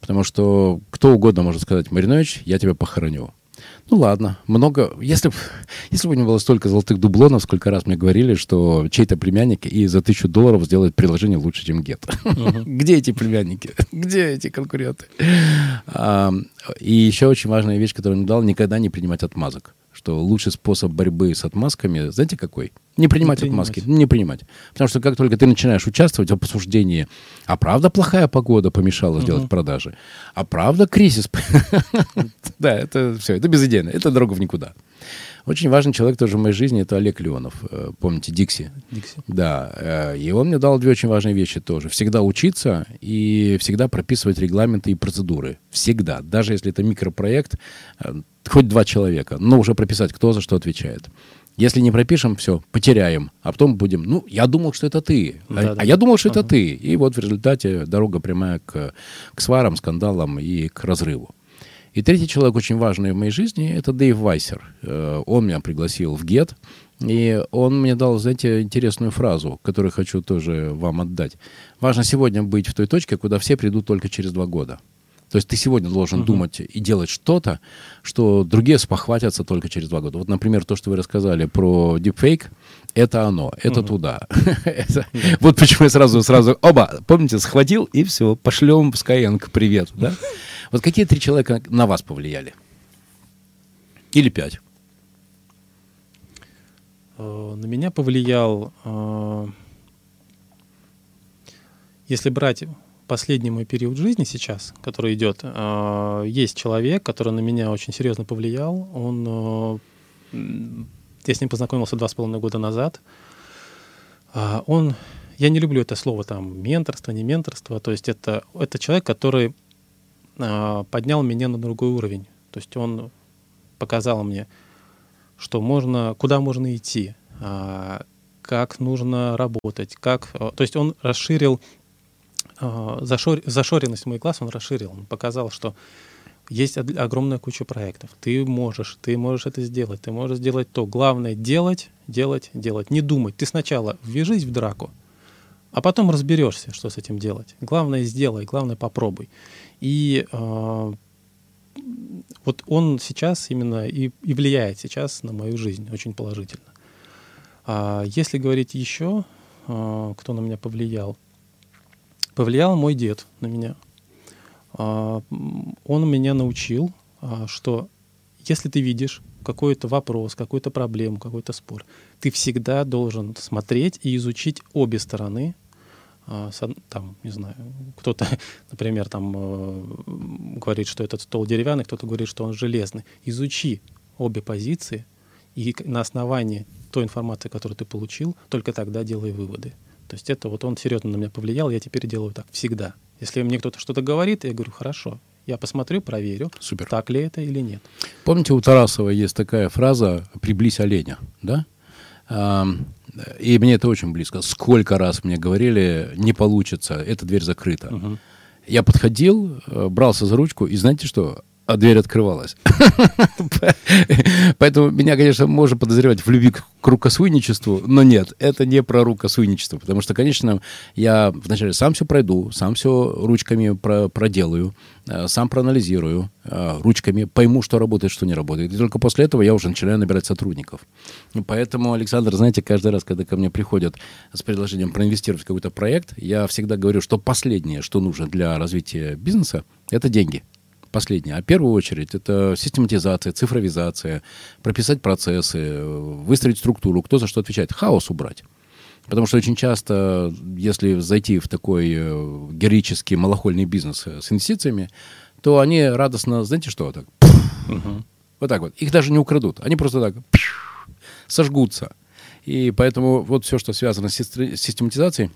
C: Потому что кто угодно может сказать, Маринович, я тебя похороню. Ну ладно, много. Если бы если бы не было столько золотых дублонов, сколько раз мне говорили, что чей-то племянник и за тысячу долларов сделает приложение лучше, чем Get. [LAUGHS] Где эти племянники? [LAUGHS] Где эти конкуренты? А, И еще очень важная вещь, которую он дал, никогда не принимать отмазок. Что лучший способ борьбы с отмазками, знаете какой? Не принимать
D: Не принимать.
C: отмазки, не принимать. Потому что как только ты начинаешь участвовать в обсуждении, а правда плохая погода помешала сделать продажи, а правда кризис, [LAUGHS] да, это все, это безыдейно, это дорога в никуда. Очень важный человек тоже в моей жизни, это Олег Леонов, Э, помните, Дикси.
D: Дикси.
C: Да, э, и он мне дал две очень важные вещи тоже. Всегда учиться и всегда прописывать регламенты и процедуры. Всегда. Даже если это микропроект, э, хоть два человека, но уже прописать, кто за что отвечает. Если не пропишем, все, потеряем. А потом будем, ну, я думал, что это ты. А,
D: Да-да.
C: а я думал, что это ты. И вот в результате дорога прямая к, к сварам, скандалам и к разрыву. И третий человек очень важный в моей жизни — это Дэйв Вайсер. Э, Он меня пригласил в ГЕТ, и он мне дал, знаете, интересную фразу, которую хочу тоже вам отдать. Важно сегодня быть в той точке, куда все придут только через два года. То есть ты сегодня должен думать и делать что-то, что другие спохватятся только через два года. Вот, например, то, что вы рассказали про дипфейк, это оно, это туда. [LAUGHS] Это- Вот почему я сразу, сразу, оба, помните, схватил и все, пошлем в Skyeng привет, да? Вот какие три человека на вас повлияли? Или пять?
D: Э, На меня повлиял, э, если брать последний мой период жизни сейчас, который идет, э, есть человек, который на меня очень серьезно повлиял. Он, я с ним познакомился два с половиной года назад. Он, я не люблю это слово там менторство, не менторство. То есть это это человек, который поднял меня на другой уровень. То есть он показал мне, что можно, куда можно идти, а, как нужно работать, как, а, то есть он расширил зашор- зашоренность моих глаз, он расширил, он показал, что есть огромная куча проектов, ты можешь, ты можешь это сделать, ты можешь сделать то. Главное делать, делать, делать, не думать. Ты сначала ввяжись в драку, а потом разберешься, что с этим делать. Главное сделай, главное попробуй. И а, вот он сейчас именно и, и влияет сейчас на мою жизнь очень положительно. А если говорить еще, а, кто на меня повлиял, повлиял мой дед на меня. М, Он меня научил, что если ты видишь какой-то вопрос, какую-то проблему, какой-то спор, ты всегда должен смотреть и изучить обе стороны. А, Там, не знаю, кто-то, [LAUGHS] например, там э, говорит, что этот стол деревянный, кто-то говорит, что он железный. Изучи обе позиции, и на основании той информации, которую ты получил, только тогда делай выводы. То есть это вот он серьезно на меня повлиял, я теперь делаю так всегда. Если мне кто-то что-то говорит, я говорю, хорошо, я посмотрю, проверю,
C: Супер.
D: так ли это или нет.
C: Помните, у Тарасова есть такая фраза «приблизь оленя», да? И мне это очень близко. Сколько раз мне говорили, не получится, эта дверь закрыта. Я подходил, э, брался за ручку, и знаете что? А дверь открывалась. [LAUGHS] Поэтому меня, конечно, можно подозревать в любви к рукосуйничеству, но нет, это не про рукосуйничество. Потому что, конечно, я вначале сам все пройду, сам все ручками про- проделаю, э, сам проанализирую э, ручками, пойму, что работает, что не работает. И только после этого я уже начинаю набирать сотрудников. Поэтому, Александр, знаете, каждый раз, когда ко мне приходят с предложением проинвестировать в какой-то проект, я всегда говорю, что последнее, что нужно для развития бизнеса, это деньги. Последнее. А в первую очередь это систематизация, цифровизация, прописать процессы, выстроить структуру, кто за что отвечает, хаос убрать. Потому что очень часто, если зайти в такой э, героический малохольный бизнес э, с инвестициями, то они радостно, знаете что, так, вот так вот. Их даже не украдут. Они просто так сожгутся. И поэтому вот все, что связано с систематизацией,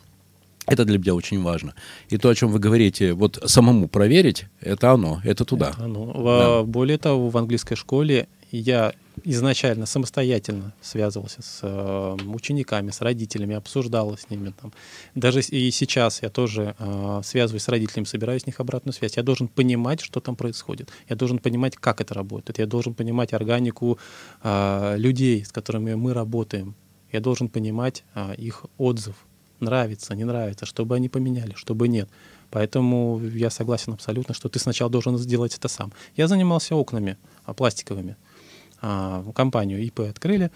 C: это для меня очень важно. И то, о чем вы говорите, вот самому проверить, это оно, это туда.
D: Это оно. Во- Более того, в английской школе Я изначально самостоятельно связывался с э, учениками, с родителями, обсуждал с ними. Там. Даже и сейчас я тоже э, связываюсь с родителями, собираю с них обратную связь. Я должен понимать, что там происходит. Я должен понимать, как это работает. Я должен понимать органику э, людей, с которыми мы работаем. Я должен понимать э, их отзыв. Нравится, не нравится, чтобы они поменяли, чтобы нет. Поэтому я согласен абсолютно, что ты сначала должен сделать это сам. Я занимался окнами а, пластиковыми а, компанию ИП открыли,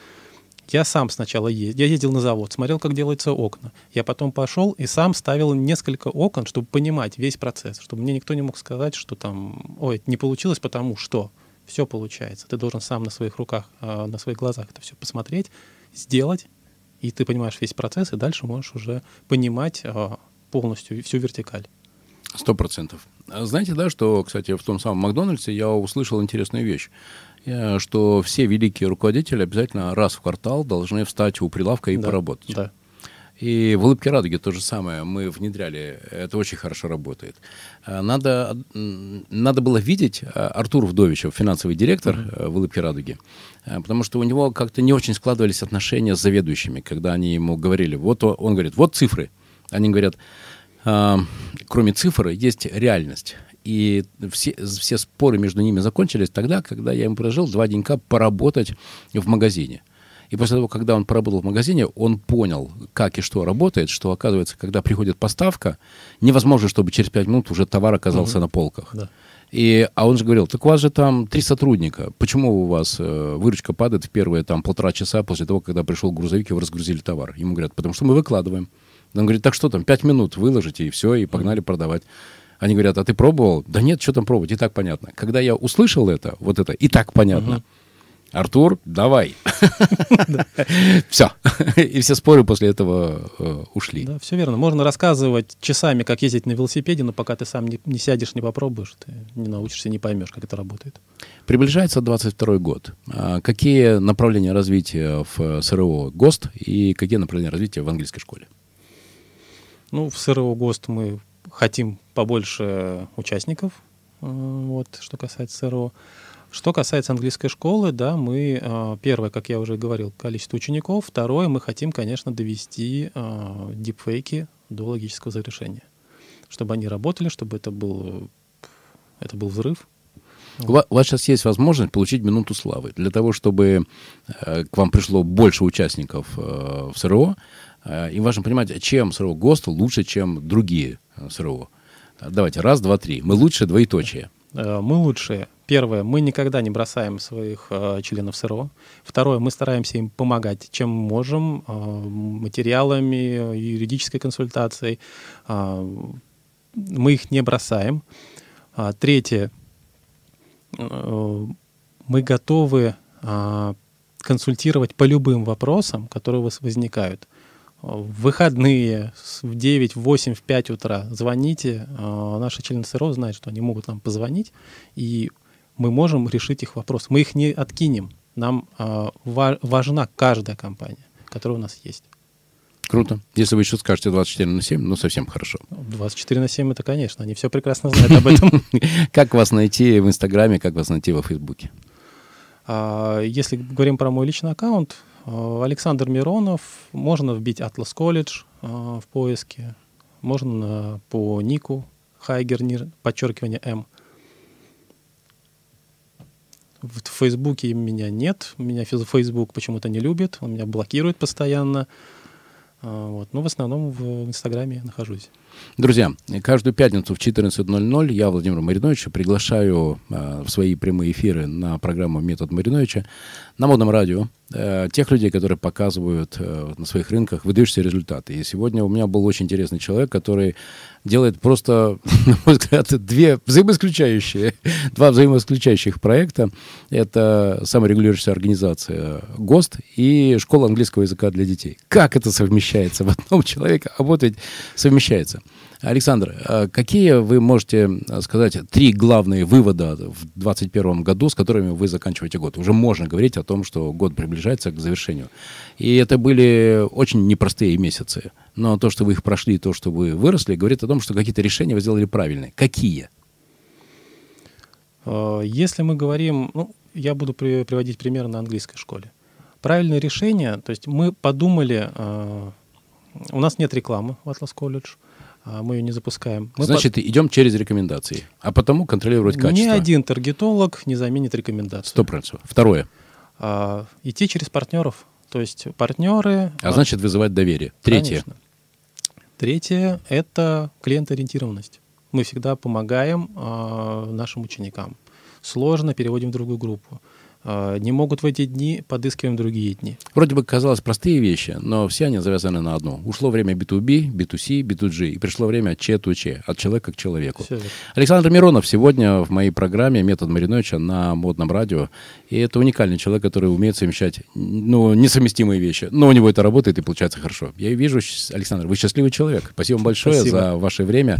D: я сам сначала ездил, я ездил на завод, смотрел, как делаются окна. Я потом пошел и сам ставил несколько окон, чтобы понимать весь процесс, чтобы мне никто не мог сказать, что там, ой, не получилось, потому что все получается. Ты должен сам на своих руках, а, на своих глазах это все посмотреть, сделать, и ты понимаешь весь процесс, и дальше можешь уже понимать а, полностью всю вертикаль.
C: Сто процентов. Знаете, да, что, кстати, в том самом Макдональдсе я услышал интересную вещь. Э, что все великие руководители обязательно раз в квартал должны встать у прилавка и
D: да,
C: поработать.
D: Да.
C: И в «Улыбке радуги» то же самое мы внедряли. Это очень хорошо работает. Э, надо, надо было видеть э, Артур Вдовичев, финансовый директор mm-hmm. в «Улыбке радуги», потому что у него как-то не очень складывались отношения с заведующими, когда они ему говорили, вот он говорит, вот цифры. Они говорят, кроме цифр есть реальность. И все, все споры между ними закончились тогда, когда я ему предложил два денька поработать в магазине. И после того, когда он поработал в магазине, он понял, как и что работает, что, оказывается, когда приходит поставка, невозможно, чтобы через пять минут уже товар оказался угу. на полках. Да. И, а он же говорил, так у вас же там три сотрудника, почему у вас э, выручка падает в первые там полтора часа после того, когда пришел грузовик и вы разгрузили товар? Ему говорят, потому что мы выкладываем. Он говорит, так что там, пять минут выложите и все, и погнали продавать. Они говорят, а ты пробовал? Да нет, что там пробовать, и так понятно. Когда я услышал это, вот это, и так понятно, угу. Артур, давай. [LAUGHS] Все. И все споры после этого э, ушли.
D: Да, все верно. Можно рассказывать часами, как ездить на велосипеде, но пока ты сам не, сядешь, не попробуешь, ты не научишься, не поймешь, как это работает.
C: Приближается 22 год. А какие направления развития в СРО ГОСТ и какие направления развития в английской школе?
D: Ну, в СРО ГОСТ мы хотим побольше участников, э, вот, что касается СРО. Что касается английской школы, да, мы, э, первое, как я уже говорил, количество учеников. Второе, мы хотим, конечно, довести э, дипфейки до логического завершения. Чтобы они работали, чтобы это был, это был взрыв.
C: У вас, у вас сейчас есть возможность получить минуту славы. Для того, чтобы э, к вам пришло больше участников э, в СРО, э, и важно понимать, чем СРО ГОСТ лучше, чем другие СРО. Давайте, раз, два, три. Мы лучше, двоеточие.
D: Э, мы лучшие. Первое, мы никогда не бросаем своих э, членов СРО. Второе, мы стараемся им помогать, чем можем, э, материалами, юридической консультацией. Э, мы их не бросаем. А, третье, э, мы готовы э, консультировать по любым вопросам, которые у вас возникают в выходные в 9, в 8, в 5 утра звоните. А, наши члены СРО знают, что они могут нам позвонить, и мы можем решить их вопрос. Мы их не откинем. Нам а, важна каждая компания, которая у нас есть.
C: Круто. Если вы еще скажете 24 на 7, ну совсем хорошо.
D: 24 на 7 это, конечно, они все прекрасно знают об этом. [LAUGHS]
C: Как вас найти в Инстаграме, как вас найти во Фейсбуке?
D: А, если говорим про мой личный аккаунт, Э, Александр Миронов, можно вбить Atlas College э, в поиске, можно по нику Хайгер, подчеркивание М. В Фейсбуке меня нет, меня Фейсбук почему-то не любит, он меня блокирует постоянно. А, вот. Но в основном в Инстаграме нахожусь.
C: Друзья, каждую пятницу в 14.00 я, Владимир Маринович, приглашаю э, в свои прямые эфиры на программу «Метод Мариновича» на модном радио э, тех людей, которые показывают э, на своих рынках выдающиеся результаты. И сегодня у меня был очень интересный человек, который делает просто, [LAUGHS] на мой взгляд, две взаимоисключающие, [LAUGHS] два взаимоисключающих проекта. Это саморегулирующаяся организация ГОСТ и школа английского языка для детей. Как это совмещается в одном [LAUGHS] человеке? Работать совмещается. Александр, а какие вы можете сказать три главные вывода в 2021 году, с которыми вы заканчиваете год? Уже можно говорить о том, что год приближается к завершению. И это были очень непростые месяцы. Но то, что вы их прошли, то, что вы выросли, говорит о том, что какие-то решения вы сделали правильные. Какие?
D: А, если мы говорим, ну, я буду при- приводить пример на английской школе. Правильное решение, то есть мы подумали, у нас нет рекламы в Atlas College, а мы ее не запускаем. Мы
C: Значит, идем через рекомендации. А потому контролировать
D: под-
C: качество.
D: Ни один таргетолог не заменит рекомендацию.
C: Сто процентов. Второе.
D: А, идти через партнеров. То есть партнеры...
C: А значит, вызывать доверие. Третье.
D: Конечно. Третье – это клиентоориентированность. Мы всегда помогаем а, нашим ученикам. Сложно переводим в другую группу. А, не могут в эти дни, подыскиваем другие дни.
C: Вроде бы казалось простые вещи, но все они завязаны на одну. Ушло время B2B, B2C, B2G, и пришло время C2C, от человека к человеку.
D: Верно.
C: Александр Миронов сегодня в моей программе «Метод Мариновича» на модном радио. И это уникальный человек, который умеет совмещать ну, несовместимые вещи. Но у него это работает и получается хорошо. Я вижу, Александр, вы счастливый человек. Спасибо большое
D: Спасибо.
C: за ваше время.